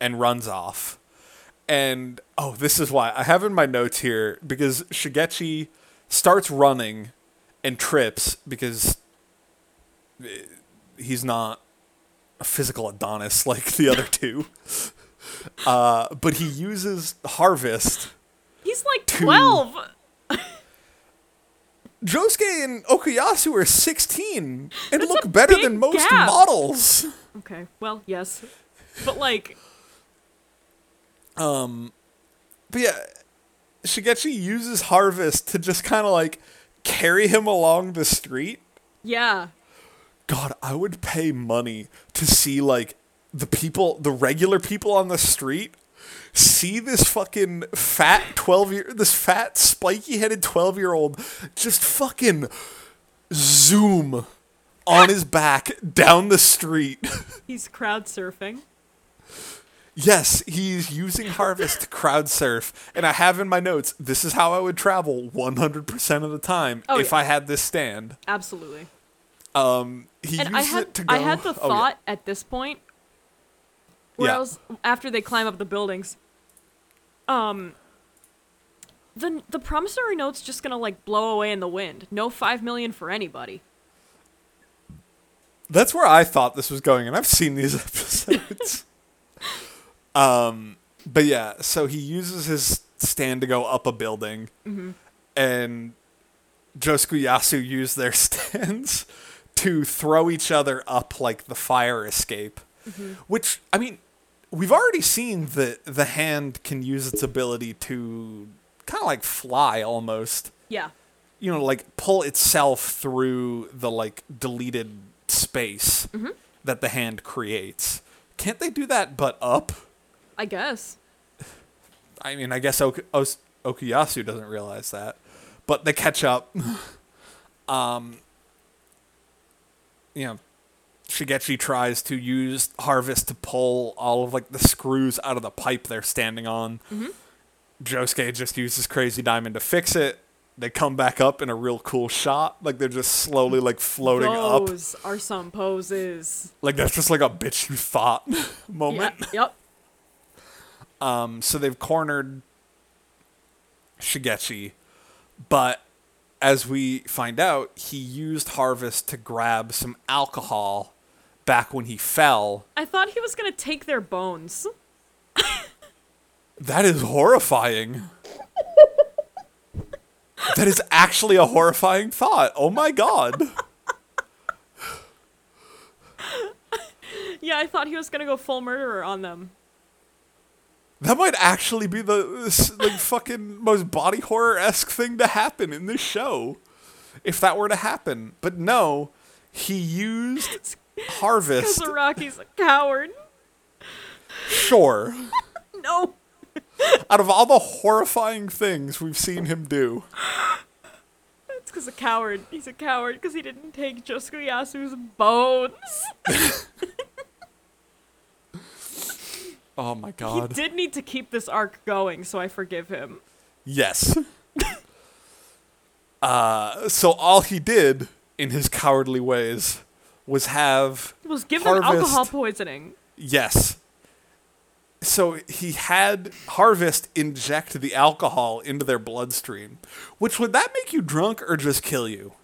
and runs off. And, oh, this is why. I have in my notes here because Shigechi starts running and trips because eh, he's not a physical Adonis like the other two. Uh, but he uses Harvest. He's like Two. twelve. Josuke and Okuyasu are 16 and That's look better than most gap. models. Okay. Well, yes. But like Um, but yeah, Shigechi uses Harvest to just kind of like carry him along the street. yeah. God, I would pay money to see like the people, the regular people on the street, see this fucking fat 12 year, this fat spiky headed 12 year old just fucking zoom on his back down the street. He's crowd surfing. Yes, he's using Harvest to crowd surf, and I have in my notes this is how I would travel 100% of the time Oh, if yeah. I had this stand. Absolutely. Um, he And used I had it to go. I had the oh, yeah. thought at this point where Yeah. I was after they climb up the buildings. Um the the promissory note's just gonna like blow away in the wind. No five million for anybody. That's where I thought this was going, and I've seen these. Um, but yeah, so he uses his stand to go up a building, mm-hmm. and Josuke Yasu use their stands to throw each other up like the fire escape. Mm-hmm. Which I mean, we've already seen that the hand can use its ability to kind of like fly almost Yeah. you know, like pull itself through the like deleted space mm-hmm. that the hand creates. Can't they do that but up? I guess. I mean, I guess ok- Os- Okuyasu doesn't realize that, but they catch up. um, you know, Shigechi tries to use Harvest to pull all of like the screws out of the pipe they're standing on. Josuke just uses Crazy Diamond to fix it. They come back up in a real cool shot, like they're just slowly like floating up. Those are some poses. Like that's just like a bitch you thought moment. Yep. Um, so they've cornered Shigechi, but as we find out, he used Harvest to grab some alcohol back when he fell. I thought he was gonna take their bones. That is horrifying. that is actually a horrifying thought. Oh my god. Yeah, I thought he was gonna go full murderer on them. That might actually be the like fucking most body horror esque thing to happen in this show, if that were to happen. But no, he used Harvest. Because Araki's a coward. Sure, No. out of all the horrifying things we've seen him do, It's because a coward. He's a coward because he didn't take Josuke Yasu's bones. oh my god. He did need to keep this arc going, so I forgive him. yes. uh, so all he did in his cowardly ways was have Was give them alcohol poisoning. Yes. So he had Harvest inject the alcohol into their bloodstream. Which would that make you drunk or just kill you?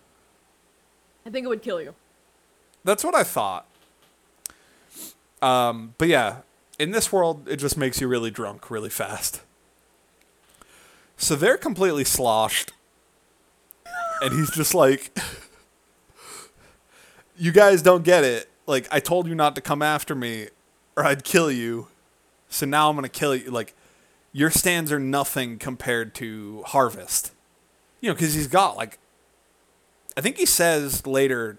I think it would kill you. That's what I thought. Um, but yeah, in this world, it just makes you really drunk really fast. So they're completely sloshed. And he's just like, You guys don't get it. Like, I told you not to come after me or I'd kill you. So now I'm going to kill you. Like, your stands are nothing compared to Harvest. You know, because he's got, like, I think he says later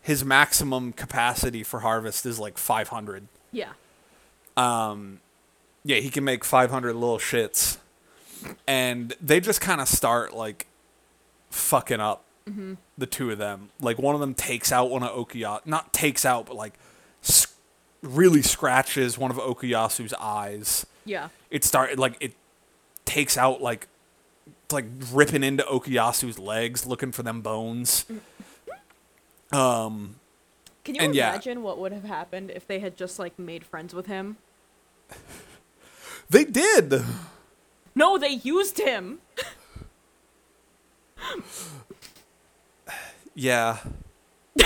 his maximum capacity for harvest is like 500. Yeah. Um, yeah, he can make 500 little shits. And they just kind of start like fucking up mm-hmm. the two of them. Like one of them takes out one of Okuyasu, not takes out, but like s- really scratches one of Okuyasu's eyes. Yeah. It started like it takes out like like ripping into Okuyasu's legs looking for them bones. Mm. Um Can you And yeah. imagine what would have happened if they had just like made friends with him? they did. No, they used him. Yeah.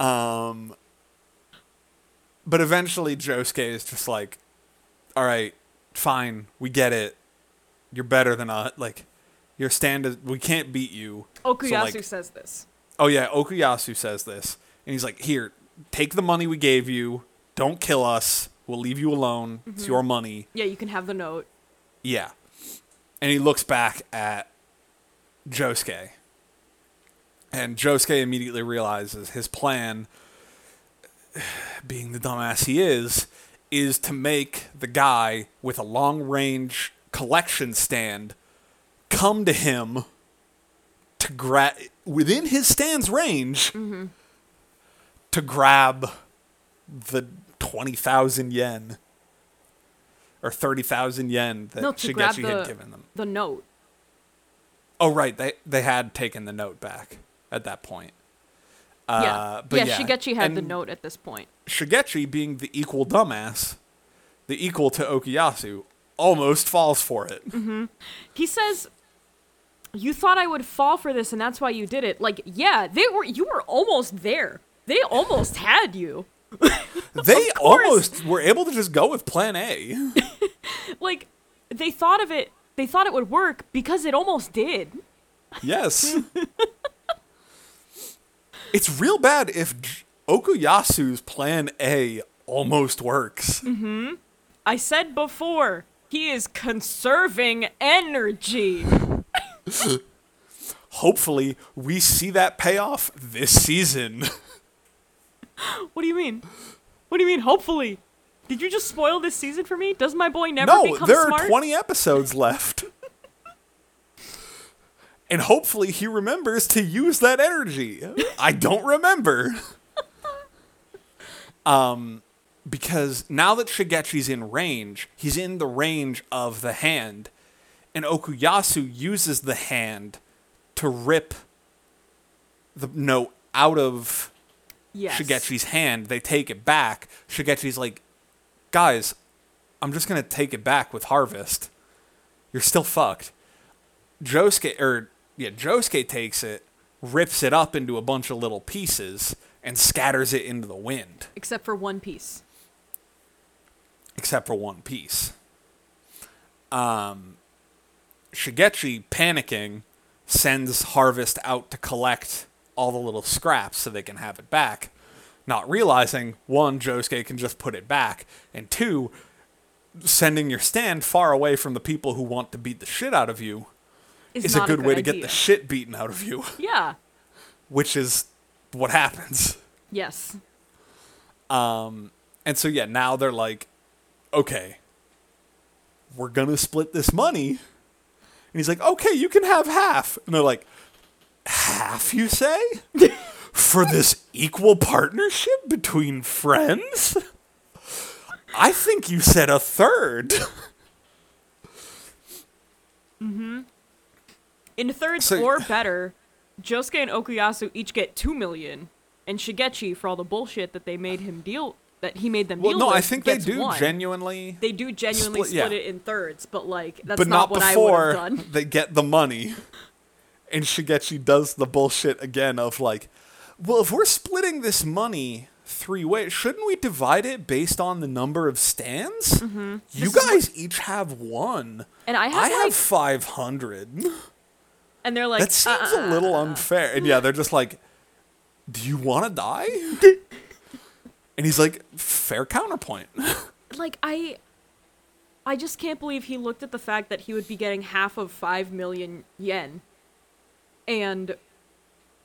um but eventually Josuke is just like all right, fine, we get it. You're better than us. Like your stand is we can't beat you. Okuyasu like- says this. Oh yeah, Okuyasu says this. And he's like, "Here, take the money we gave you. Don't kill us. We'll leave you alone. It's mm-hmm. your money." Yeah, you can have the note. Yeah. And he looks back at Josuke. And Josuke immediately realizes his plan, being the dumbass he is, is to make the guy with a long range collection stand come to him to grab within his stand's range to grab the 20,000 yen or 30,000 yen that No, Shigechi the had given them. the note. Oh right, they they had taken the note back at that point. Uh, yeah. but yeah, yeah, Shigechi had the note at this point. Shigechi, being the equal dumbass, the equal to Okuyasu, almost falls for it. He says, "You thought I would fall for this, and that's why you did it." Like, yeah, they were. You were almost there. They almost had you. They almost were able to just go with Plan A. Like, they thought of it. They thought it would work because it almost did. Yes. it's real bad if Okuyasu's Plan A almost works. Mm-hmm. I said before, he is conserving energy. Hopefully, we see that payoff this season. What do you mean? What do you mean? Hopefully. Did you just spoil this season for me? Does my boy never no, become there smart? are 20 episodes left. and hopefully he remembers to use that energy. I don't remember. um because now that Shigechi's in range, he's in the range of the hand and Okuyasu uses the hand to rip the note out of yes. Shigechi's hand. They take it back. Shigechi's like, guys, I'm just gonna take it back with Harvest. you're still fucked. Josuke or yeah, Josuke takes it, rips it up into a bunch of little pieces, and scatters it into the wind, Except for one piece. except for one piece. Um, Shigechi, panicking, sends Harvest out to collect all the little scraps so they can have it back. Not realizing, one, Josuke can just put it back, and two, sending your stand far away from the people who want to beat the shit out of you Is, is a not good, way to get the shit beaten out of you, Yeah. which is what happens. Yes. Um, and so yeah, now they're like, okay, we're gonna split this money. And he's like, okay, you can have half. And they're like, half, you say? For this equal partnership between friends? I think you said a third. mm-hmm. In thirds So- or better, Josuke and Okuyasu each get two million, and Shigechi for all the bullshit that they made him deal that he made them Well, deal no, with. I think they do one. genuinely, They do genuinely split- split, yeah. it in thirds, but like that's but not, not, what before done. they get the money. And Shigechi does the bullshit again of like, well, if we're splitting this money three ways, shouldn't we divide it based on the number of stands? You Mm-hmm. This is guys each have one. And I have I like, have 500. and they're like, that seems a "Uh-uh." little uh, uh, uh, unfair. And yeah, they're just like, do you want to die? and he's like, fair counterpoint. like I I just can't believe he looked at the fact that he would be getting half of 5 million yen and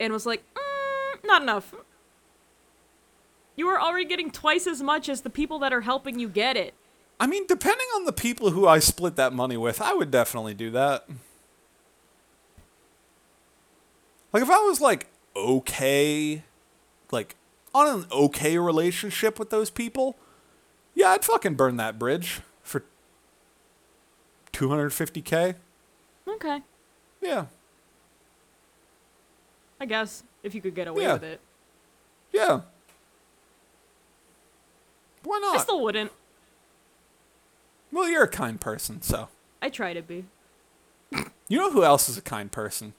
and was like, mm, not enough. You are already getting twice as much as the people that are helping you get it. I mean, depending on the people who I split that money with, I would definitely do that. Like if I was like okay, like on an okay relationship with those people, yeah, I'd fucking burn that bridge for 250k. Okay. Yeah. I guess if you could get away Yeah. with it. Yeah. Why not? I still wouldn't. well, you're a kind person, so. I try to be. You know who else is a kind person?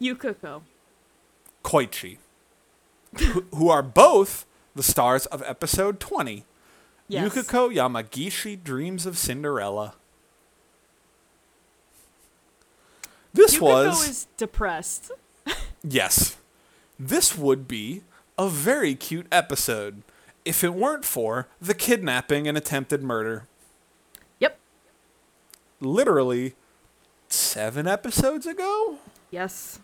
Yukako. Koichi, who, are both the stars of episode 20. Yes. Yukako Yamagishi Dreams of Cinderella. This Yukako was is depressed. yes. This would be a very cute episode if it weren't for the kidnapping and attempted murder. Yep. Literally 7 episodes ago? Yes.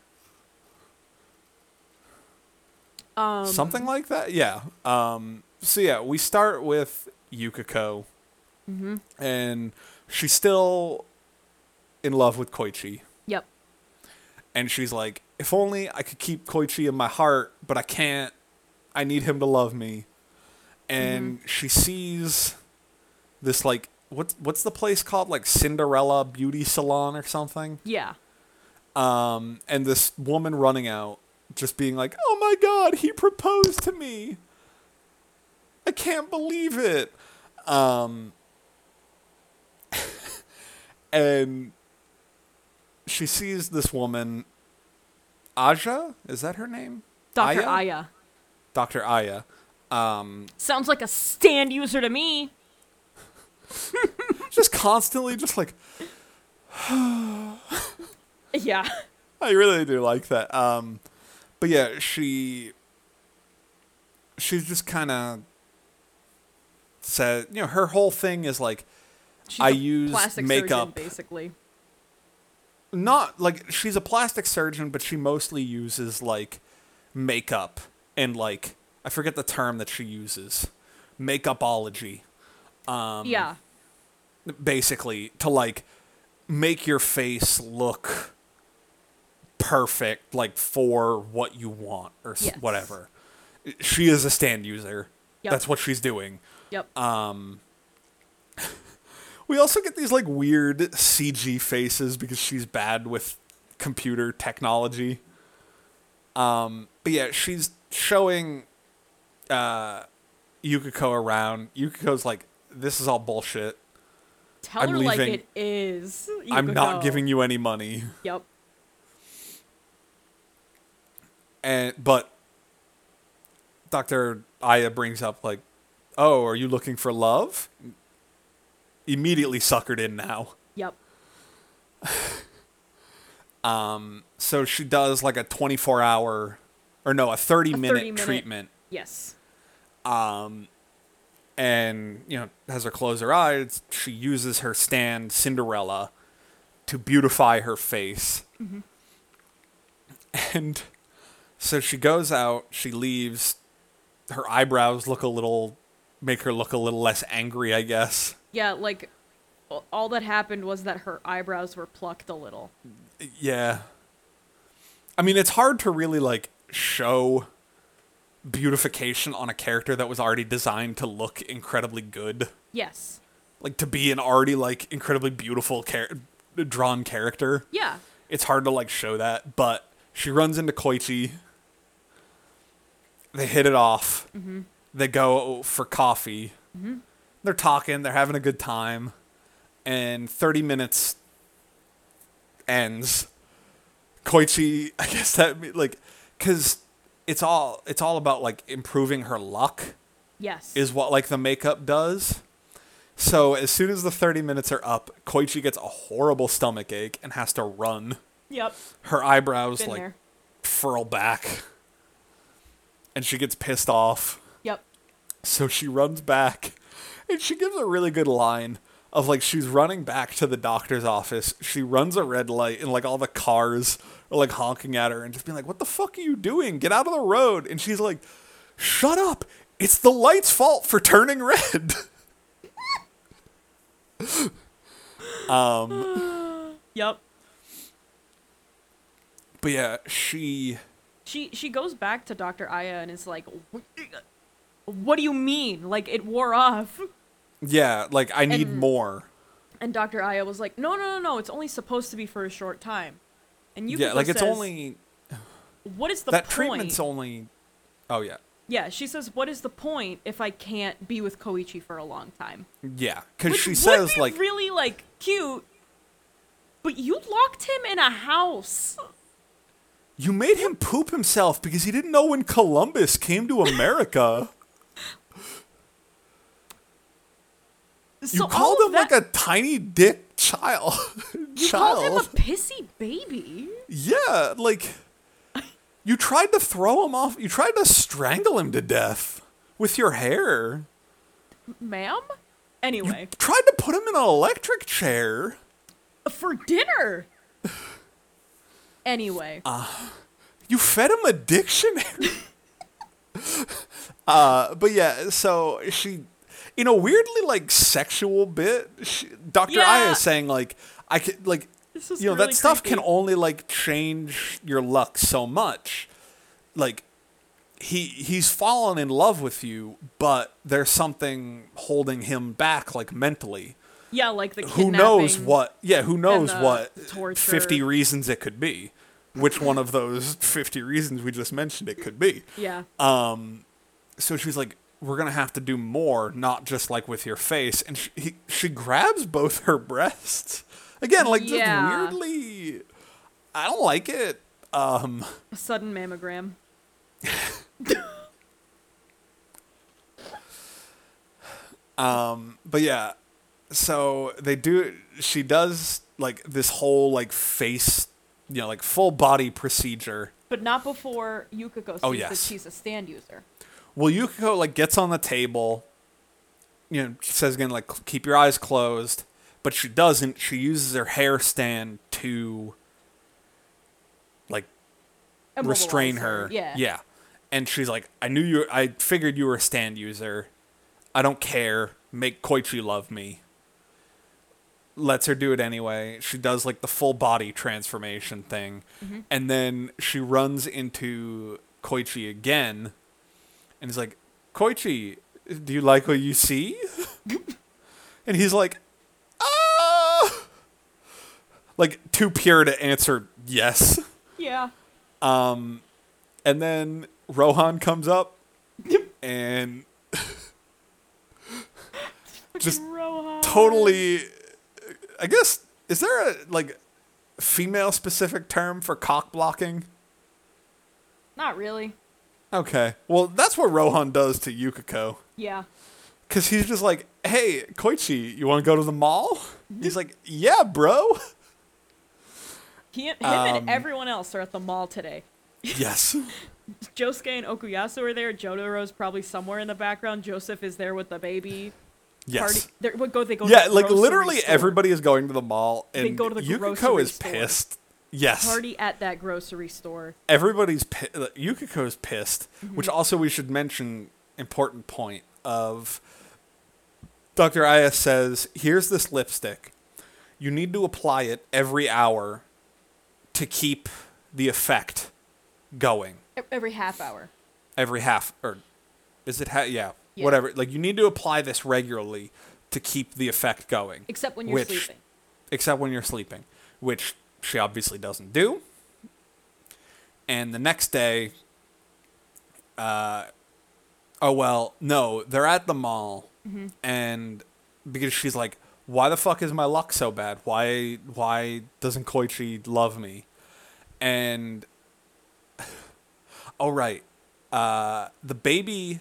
Um Something like that? Yeah. Um, so yeah, we start with Yukako. And she's still in love with Koichi. Yep. And she's like, if only I could keep Koichi in my heart, but I can't. I need him to love me. And she sees this like what's what's the place called? Like Cinderella Beauty Salon or something? Yeah. um, and this woman running out, just being like, "Oh my God, he proposed to me! I can't believe it!" Um, and she sees this woman, Aja, is that her name? Dr. Aya? Aya. Doctor Aya. Um, Sounds like a stand user to me. just constantly, just like Yeah. I really do like that. Um, but yeah, she she's just kind of said, you know, her whole thing is like She's I use plastic makeup. surgeon, basically. not like she's a plastic surgeon, but she mostly uses like makeup and like I forget the term that she uses, makeupology. Um, yeah. basically to like make your face look perfect like for what you want or Yes. whatever she is a stand user Yep. that's what she's doing Yep. um we also get these like weird cg faces because she's bad with computer technology um but yeah she's showing uh yukako around yukako's like this is all bullshit Tell I'm her like leaving. it is. I'm not giving you any money. Yep. And but Dr. Aya brings up like, "Oh, are you looking for love?" Immediately suckered in now. Yep. Um so she does like a 24-hour or no, a 30-minute 30-minute treatment Yes. um and you know, has her close her eyes, she uses her stand Cinderella to beautify her face. And so she goes out, she leaves. Her eyebrows look a little, make her look a little less angry, I guess. Yeah, like all that happened was that her eyebrows were plucked a little. Yeah. I mean, it's hard to really like show beautification on a character that was already designed to look incredibly good. Yes. Like to be an already like incredibly beautiful char- drawn character. Yeah. it's hard to like show that, but she runs into Koichi. They hit it off. Mm-hmm. They go for coffee. Mm-hmm. They're talking. They're having a good time, and thirty minutes ends. Koichi, I guess that like, cause it's all it's all about like improving her luck Yes. is what like the makeup does. So as soon as the 30 minutes are up, Koichi gets a horrible stomach ache and has to run. Yep. Her eyebrows Been like there. furl back. And she gets pissed off. Yep. So she runs back and she gives a really good line of like she's running back to the doctor's office. She runs a red light and like all the cars are like honking at her and just being like, "What the fuck are you doing? Get out of the road." And she's like, "Shut up. It's the light's fault for turning red." Um yep. but yeah, she She she goes back to Dr. Aya and is like, "What do you mean? Like it wore off?" yeah, like I need And- more. And Dr. Aya was like, "No, no, no, no. It's only supposed to be for a short time." And you yeah, like it's only "What is the that point?" treatment's only Oh yeah. yeah, she says, "What is the point if I can't be with Koichi for a long time?" Yeah, cuz she says be like really like cute, but you locked him in a house. You made him poop himself because he didn't know when Columbus came to America. you So all called him that- like a tiny dick child. You child. called him a pissy baby. yeah, like you tried to throw him off. You tried to strangle him to death with your hair. Ma'am? You Anyway, tried to put him in an electric chair. for dinner. Anyway, You fed him a dictionary. uh, but yeah, so she, in a weirdly like sexual bit, she, Dr. Yeah. Aya is saying like, I could like, you know, really that stuff can only like change your luck so much. Like, he he's fallen in love with you, but there's something holding him back, like mentally. Yeah, like the Who knows what? Yeah, who knows what? torture. Fifty reasons it could be. Which one of those fifty reasons we just mentioned it could be? Yeah, Um, so she's like, "We're gonna have to do more, not just like with your face." And she he, she grabs both her breasts again, like just weirdly. I don't like it. Um, a sudden mammogram. um, but yeah, so they do. She does like this whole like face, you know, like full body procedure. But not before Yukako oh, sees Oh, that yes. she's a stand user. Well, Yukako like gets on the table. You know, she says again like keep your eyes closed, but she doesn't. She uses her hair stand to like restrain Immobilize her. Yeah. Yeah. And she's like, I knew you. I figured you were a stand user. I don't care. Make Koichi love me. Lets her do it anyway. She does like the full body transformation thing, Mm-hmm. and then she runs into Koichi again, and he's like, Koichi, do you like what you see? and he's like, ah, like too pure to answer yes. Yeah. Um, And then Rohan comes up and just Rohan. totally I guess is there a like female specific term for cock blocking? Not really. Okay. Well, that's what Rohan does to Yukako. Yeah. Cause he's just like, "Hey, Koichi, you want to go to the mall?" He's like, "Yeah, bro." He, him Um, and everyone else are at the mall today. yes. Josuke and Okuyasu are there. Jotaro's probably somewhere in the background. Joseph is there with the baby. Yes. Party. What go they go? Yeah, the like literally store. everybody is going to the mall, They and go to the Yukako is store. pissed. Yes. party at that grocery store. everybody's pi- uh, Yukako's pissed, Mm-hmm. which also we should mention important point of Dr. Aya says, "Here's this lipstick. You need to apply it every hour to keep the effect going. Every half hour. Every half or is it ha- yeah, Yeah. whatever. Like you need to apply this regularly to keep the effect going." Except when you're Which- sleeping. except when you're sleeping, which she obviously doesn't do. And the next day, uh, oh well, no, they're at the mall, and because she's like, "Why the fuck is my luck so bad? Why why doesn't Koichi love me?" And oh right, uh, the baby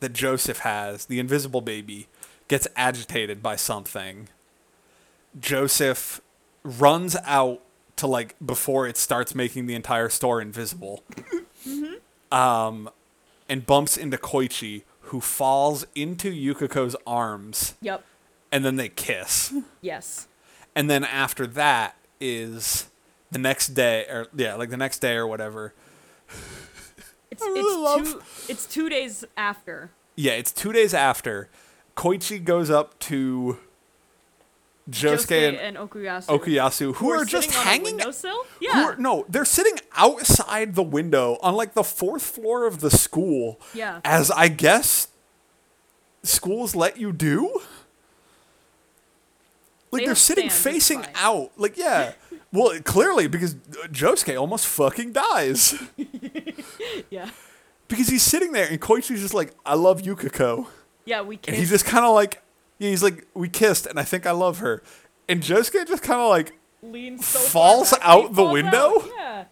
that Joseph has, the invisible baby, gets agitated by something. Joseph runs out to like before it starts making the entire store invisible. Um and bumps into Koichi who falls into Yukako's arms Yep. and then they kiss. Yes. And then after that is the next day or yeah, like the next day or whatever. It's I really it's love- two it's two days after. Yeah, it's 2 days after Koichi goes up to Josuke, Josuke and and Okuyasu. Okuyasu who, are just sitting on a hanging who Yeah. are- no, they're sitting outside the window on like the fourth floor of the school. Yeah. As I guess schools let you do. Like They they are sitting facing out. Like yeah. well, clearly because uh, Josuke almost fucking dies yeah. because he's sitting there and Koichi's just like, "I love Yukako," Yeah. We and he's just kind of like, yeah, he's like, "We kissed, and I think I love her," and Josuke just kind of like. leans so falls out the falls window? out. Yeah.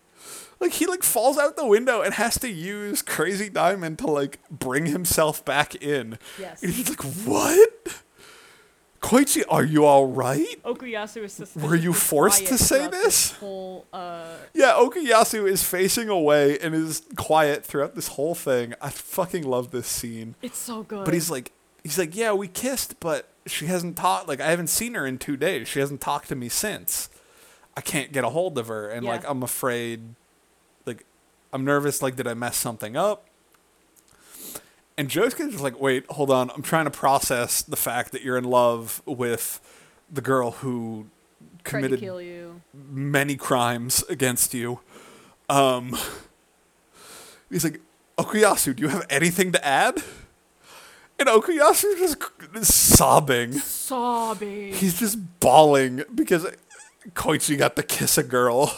Like he like falls out the window and has to use Crazy Diamond to like bring himself back in. Yes. And he's like, "What? Koichi, are you all right?" Okuyasu is suspiciously Were you forced to say this? Whole, uh, Yeah, Okuyasu is facing away and is quiet throughout this whole thing. I fucking love this scene. it's so good. But he's like, he's like, yeah, we kissed, but she hasn't talked. Like, I haven't seen her in two days. She hasn't talked to me since. I can't get a hold of her, and Yeah. like, I'm afraid. Like, I'm nervous. Like, did I mess something up? And Joe's Josuke's just like, wait, hold on. I'm trying to process the fact that you're in love with the girl who committed kill you. many crimes against you. Um, he's like, Okuyasu, do you have anything to add? And Okuyasu just sobbing. Sobbing. He's just bawling because Koichi got to kiss a girl.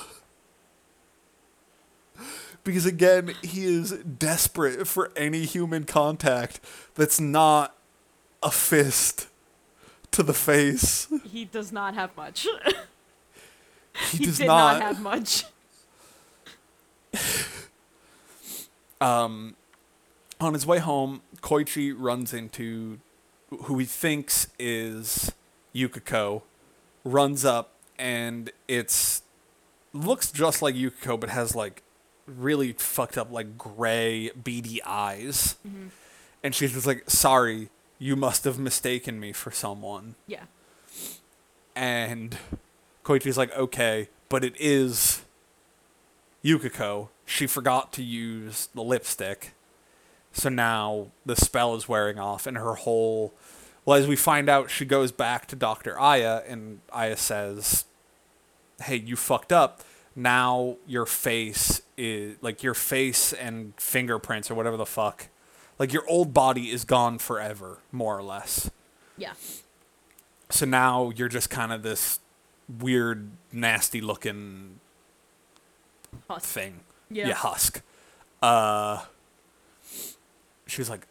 Because again, he is desperate for any human contact that's not a fist to the face. He does not have much. He, he does did not. not have much. um, on his way home, Koichi runs into who he thinks is Yukako, runs up, and it's looks just like Yukako, but has like really fucked up, like gray, beady eyes. Mm-hmm. And she's just like, "Sorry, you must have mistaken me for someone." Yeah. And Koichi's like, okay, but it is Yukako. She forgot to use the lipstick. So now the spell is wearing off, and her whole. Well, as we find out, she goes back to Dr. Aya, and Aya says, hey, you fucked up. Now your face is. Like, your face and fingerprints, or whatever the fuck. Like, your old body is gone forever, more or less. Yeah. So now you're just kind of this weird, nasty looking Husk. thing. Yeah. husk. Uh, she was like,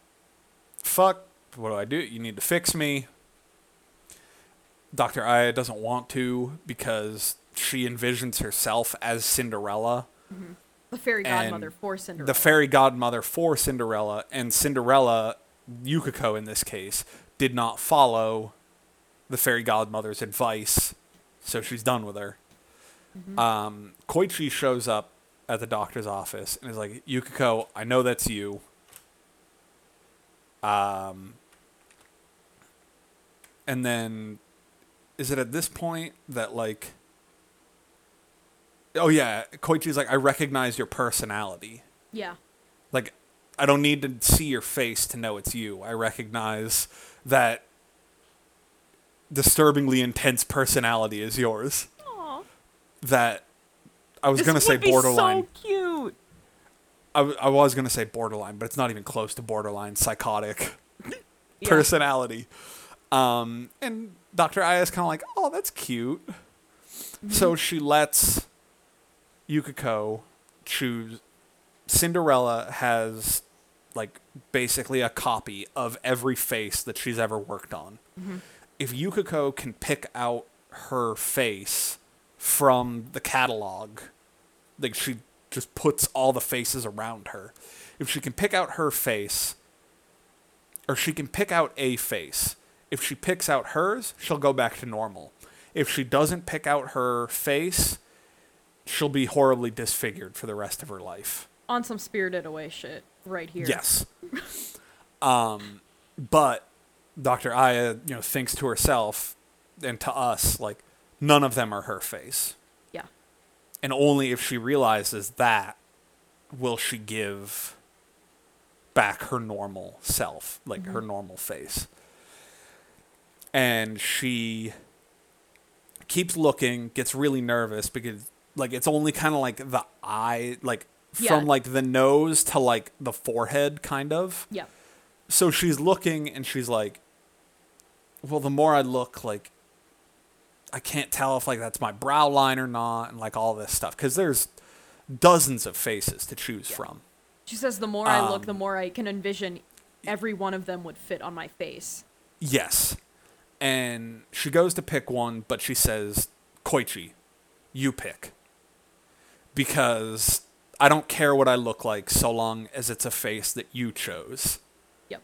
fuck, what do I do? You need to fix me. Dr. Aya doesn't want to because she envisions herself as Cinderella, The fairy godmother for Cinderella. the fairy godmother for Cinderella, and Cinderella, Yukako in this case, did not follow the fairy godmother's advice, so she's done with her. Um, Koichi shows up at the doctor's office and is like, Yukako, I know that's you. Um, and then, is it at this point that like, oh yeah, Koichi's like, I recognize your personality. yeah. Like, I don't need to see your face to know it's you. I recognize that disturbingly intense personality is yours. Aw. That I was This gonna say borderline. so cute. I, I was gonna say borderline, but it's not even close to borderline. Psychotic Yeah. personality. Um, and Dr. Aya is kind of like, oh, that's cute. So she lets Yukako choose. Cinderella has like basically a copy of every face that she's ever worked on. Mm-hmm. If Yukako can pick out her face from the catalog, like she just puts all the faces around her. If she can pick out her face, or she can pick out a face. If she picks out hers, she'll go back to normal. If she doesn't pick out her face, she'll be horribly disfigured for the rest of her life. On some spirited away shit right here. Yes. um, but Dr. Aya, you know, thinks to herself and to us, like, none of them are her face. Yeah. And only if she realizes that will she give back her normal self, like her normal face. And she keeps looking, gets really nervous because like it's only kind of like the eye, like Yeah. from like the nose to like the forehead kind of. Yeah. So she's looking and she's like well the more I look like I can't tell if like that's my brow line or not and like all this stuff cuz there's dozens of faces to choose from. She says the more I look, Um, the more I can envision every one of them would fit on my face. Yes. And she goes to pick one, but she says, Koichi, you pick. Because I don't care what I look like so long as it's a face that you chose. Yep.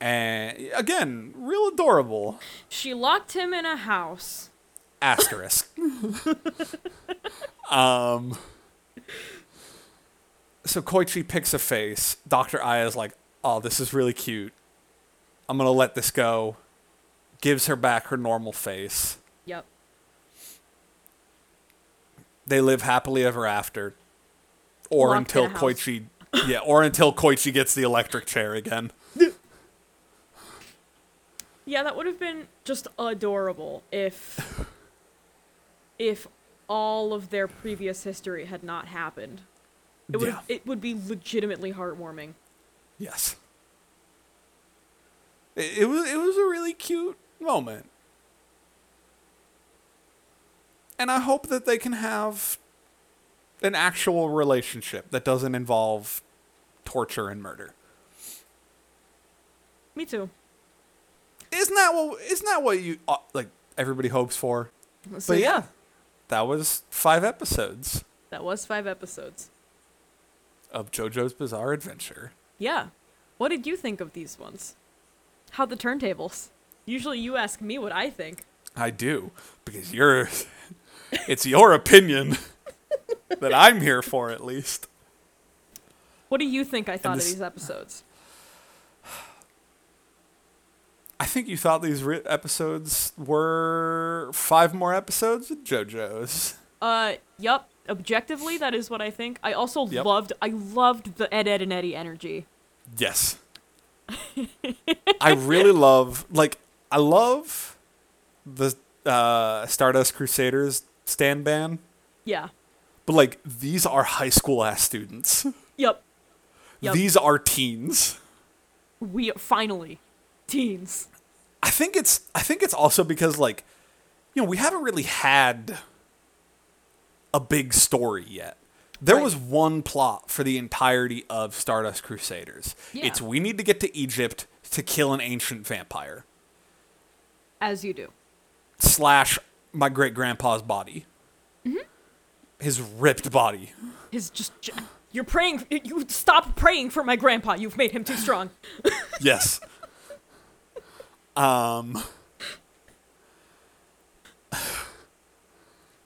And again, real adorable. She locked him in a house. Asterisk. um. So Koichi picks a face. Dr. Aya's like, oh, this is really cute. I'm going to let this go. Gives her back her normal face. Yep. They live happily ever after. Or Locked until in a house. Koichi. Yeah, or until Koichi gets the electric chair again. Yeah, that would have been just adorable if if all of their previous history had not happened. It would Yeah. it would be legitimately heartwarming. Yes. It, it was it was a really cute moment. And I hope that they can have an actual relationship that doesn't involve torture and murder. Me too. Isn't that what isn't that what you uh, like everybody hopes for? So But yeah, that was 5 episodes that was five episodes. of JoJo's Bizarre Adventure. Yeah. What did you think of these ones? How the turntables? Usually you ask me what I think. I do because you're it's your opinion that I'm here for at least. What do you think I thought this- of these episodes? I think you thought these ri- episodes were five more episodes of JoJo's. Uh, yup. Objectively, that is what I think. I also Yep. loved, I loved the Ed, Ed, and Eddie energy. Yes. I really love like I love the uh, Stardust Crusaders stand band, Yeah. but like these are high school ass students. Yup. Yep. These are teens. We finally teens. I think it's I think it's also because like you know, we haven't really had a big story yet. There Right. was one plot for the entirety of Stardust Crusaders. Yeah. It's we need to get to Egypt to kill an ancient vampire. As you do. slash my great grandpa's body. His ripped body. His just. j- You're praying. You stop praying for my grandpa. You've made him too strong. Yes. um.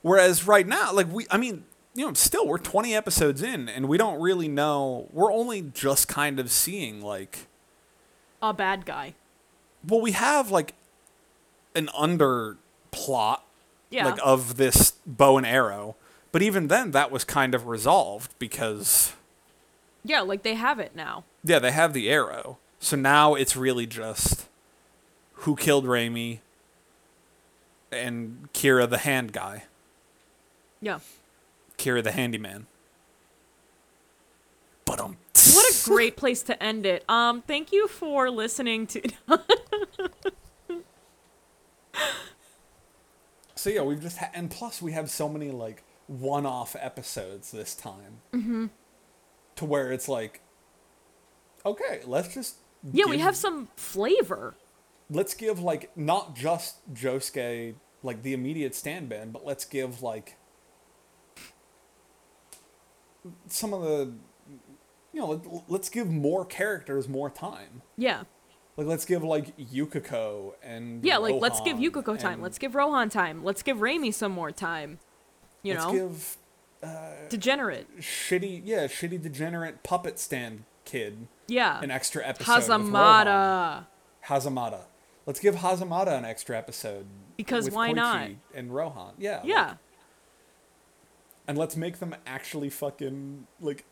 Whereas right now, like we, I mean, you know, still we're 20 episodes in, and we don't really know. We're only just kind of seeing like, A bad guy. well, we have like an under plot Yeah. like of this bow and arrow, but even then, that was kind of resolved because yeah, like they have it now. Yeah, they have the arrow. So now it's really just who killed Reimi and Kira the hand guy. Yeah. Kira the handyman. But um What a great place to end it. Um, thank you for listening to. So yeah, we've just ha- and plus we have so many like one-off episodes this time. Mm-hmm. To where it's like okay, let's just yeah, we have some flavor. let's give like not just Josuke like the immediate stand ban, but let's give like some of the you know let, let's give more characters more time. Yeah. Like let's give like Yukako and Yeah, like let's give Yukako time. and Let's give Rohan time. Let's give Reimi some more time. You know let's know, give degenerate. shitty yeah shitty degenerate puppet stand kid Yeah, an extra episode. with Rohan. Hazamada. Hazamada. Let's give Hazamada an extra episode. Because with why Koichi not? And Rohan. Yeah. like- Yeah, and let's make them actually fucking like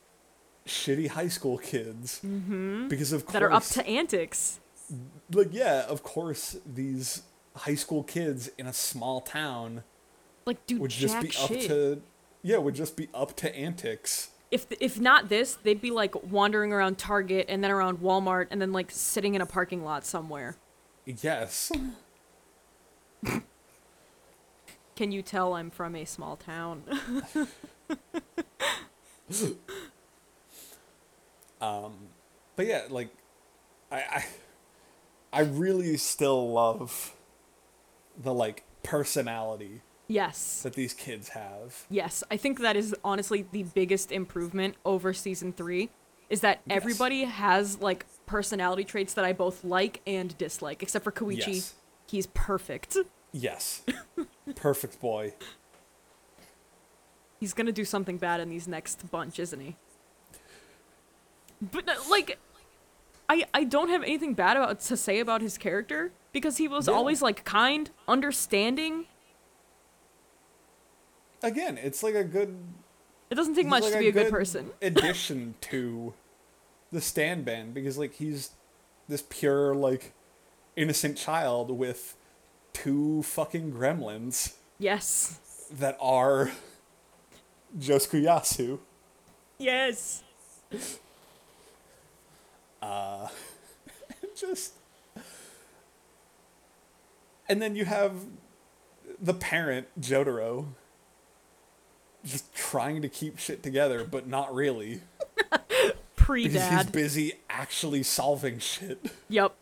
shitty high school kids mm-hmm. because of course that are up to antics. Like yeah of course these high school kids in a small town Like, dude, would just be up to yeah would just be up to antics if if not this, they'd be like wandering around Target and then around Walmart and then like sitting in a parking lot somewhere. yes Can you tell I'm from a small town? Um, but yeah like i i, I really still love the like personality yes. that these kids have Yes, I think that is honestly the biggest improvement over season three. Is that Yes. everybody has like personality traits that I both like and dislike, except for Koichi. Yes. He's perfect. yes perfect boy He's gonna do something bad in these next bunch, isn't he? But like, I I don't have anything bad about to say about his character because he was Yeah. always like kind, understanding. again it's like a good It doesn't take much like to be a good person. addition to the stand band because like he's this pure like innocent child with two fucking gremlins Yes. that are Joskuyasu. Yes. Just and then you have the parent Jotaro just trying to keep shit together but not really Pre because he's dad. busy actually solving shit. Yep.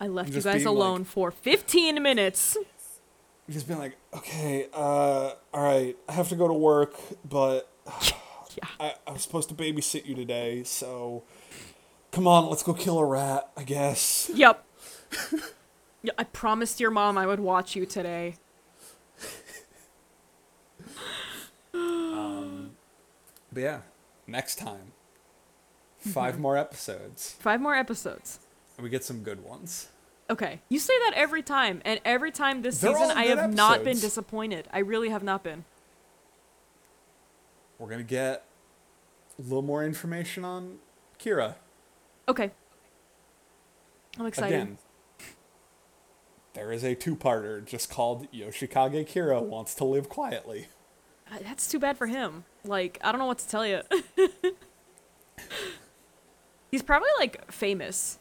I left you guys being like- alone for 15 minutes. just being like, okay, uh, all right, I have to go to work, but. I, I was supposed to babysit you today, so come on, let's go kill a rat, I guess. Yep. yeah, I promised your mom I would watch you today. um, But yeah, next time, 5 more episodes, Five more episodes. and we get some good ones. Okay. You say that every time, and every time this They're season I good have not been disappointed. I really have not been. We're gonna get a little more information on Kira Okay. I'm excited. again. There is a two-parter just called Yoshikage Kira wants to live quietly. Uh, That's too bad for him. Like, I don't know what to tell you. he's probably like famous.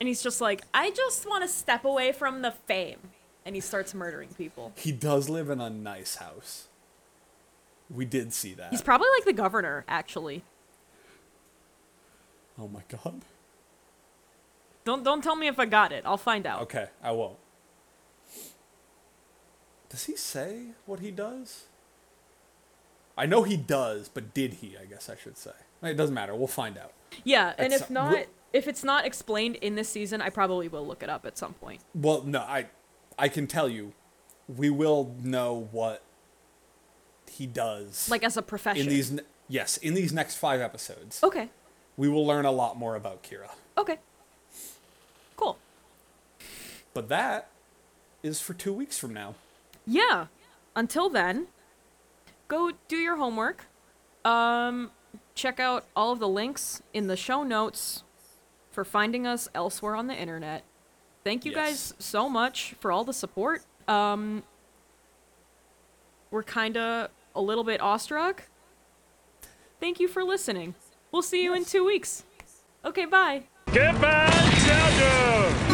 And he's just like, I just want to step away from the fame. And he starts murdering people. He does live in a nice house. We did see that. He's probably like the governor, actually. oh my god. Don't don't tell me if I got it. I'll find out. Okay, I won't. Does he say what he does? I know he does, but did he? I guess I should say. It doesn't matter. We'll find out. Yeah, and if some- not, we'll- if it's not explained in this season, I probably will look it up at some point. Well, no, I, I can tell you, we will know what he does. Like as a profession. in these, yes, in these next five episodes, Okay. we will learn a lot more about Kira. Okay. Cool. But that is for two weeks from now. Yeah. Until then, go do your homework. Um, check out all of the links in the show notes for finding us elsewhere on the internet. Thank you Yes. guys so much for all the support. Um, we're kind of a little bit awestruck. Thank you for listening. We'll see you yes. in two weeks. Okay, bye. Goodbye, Zelda!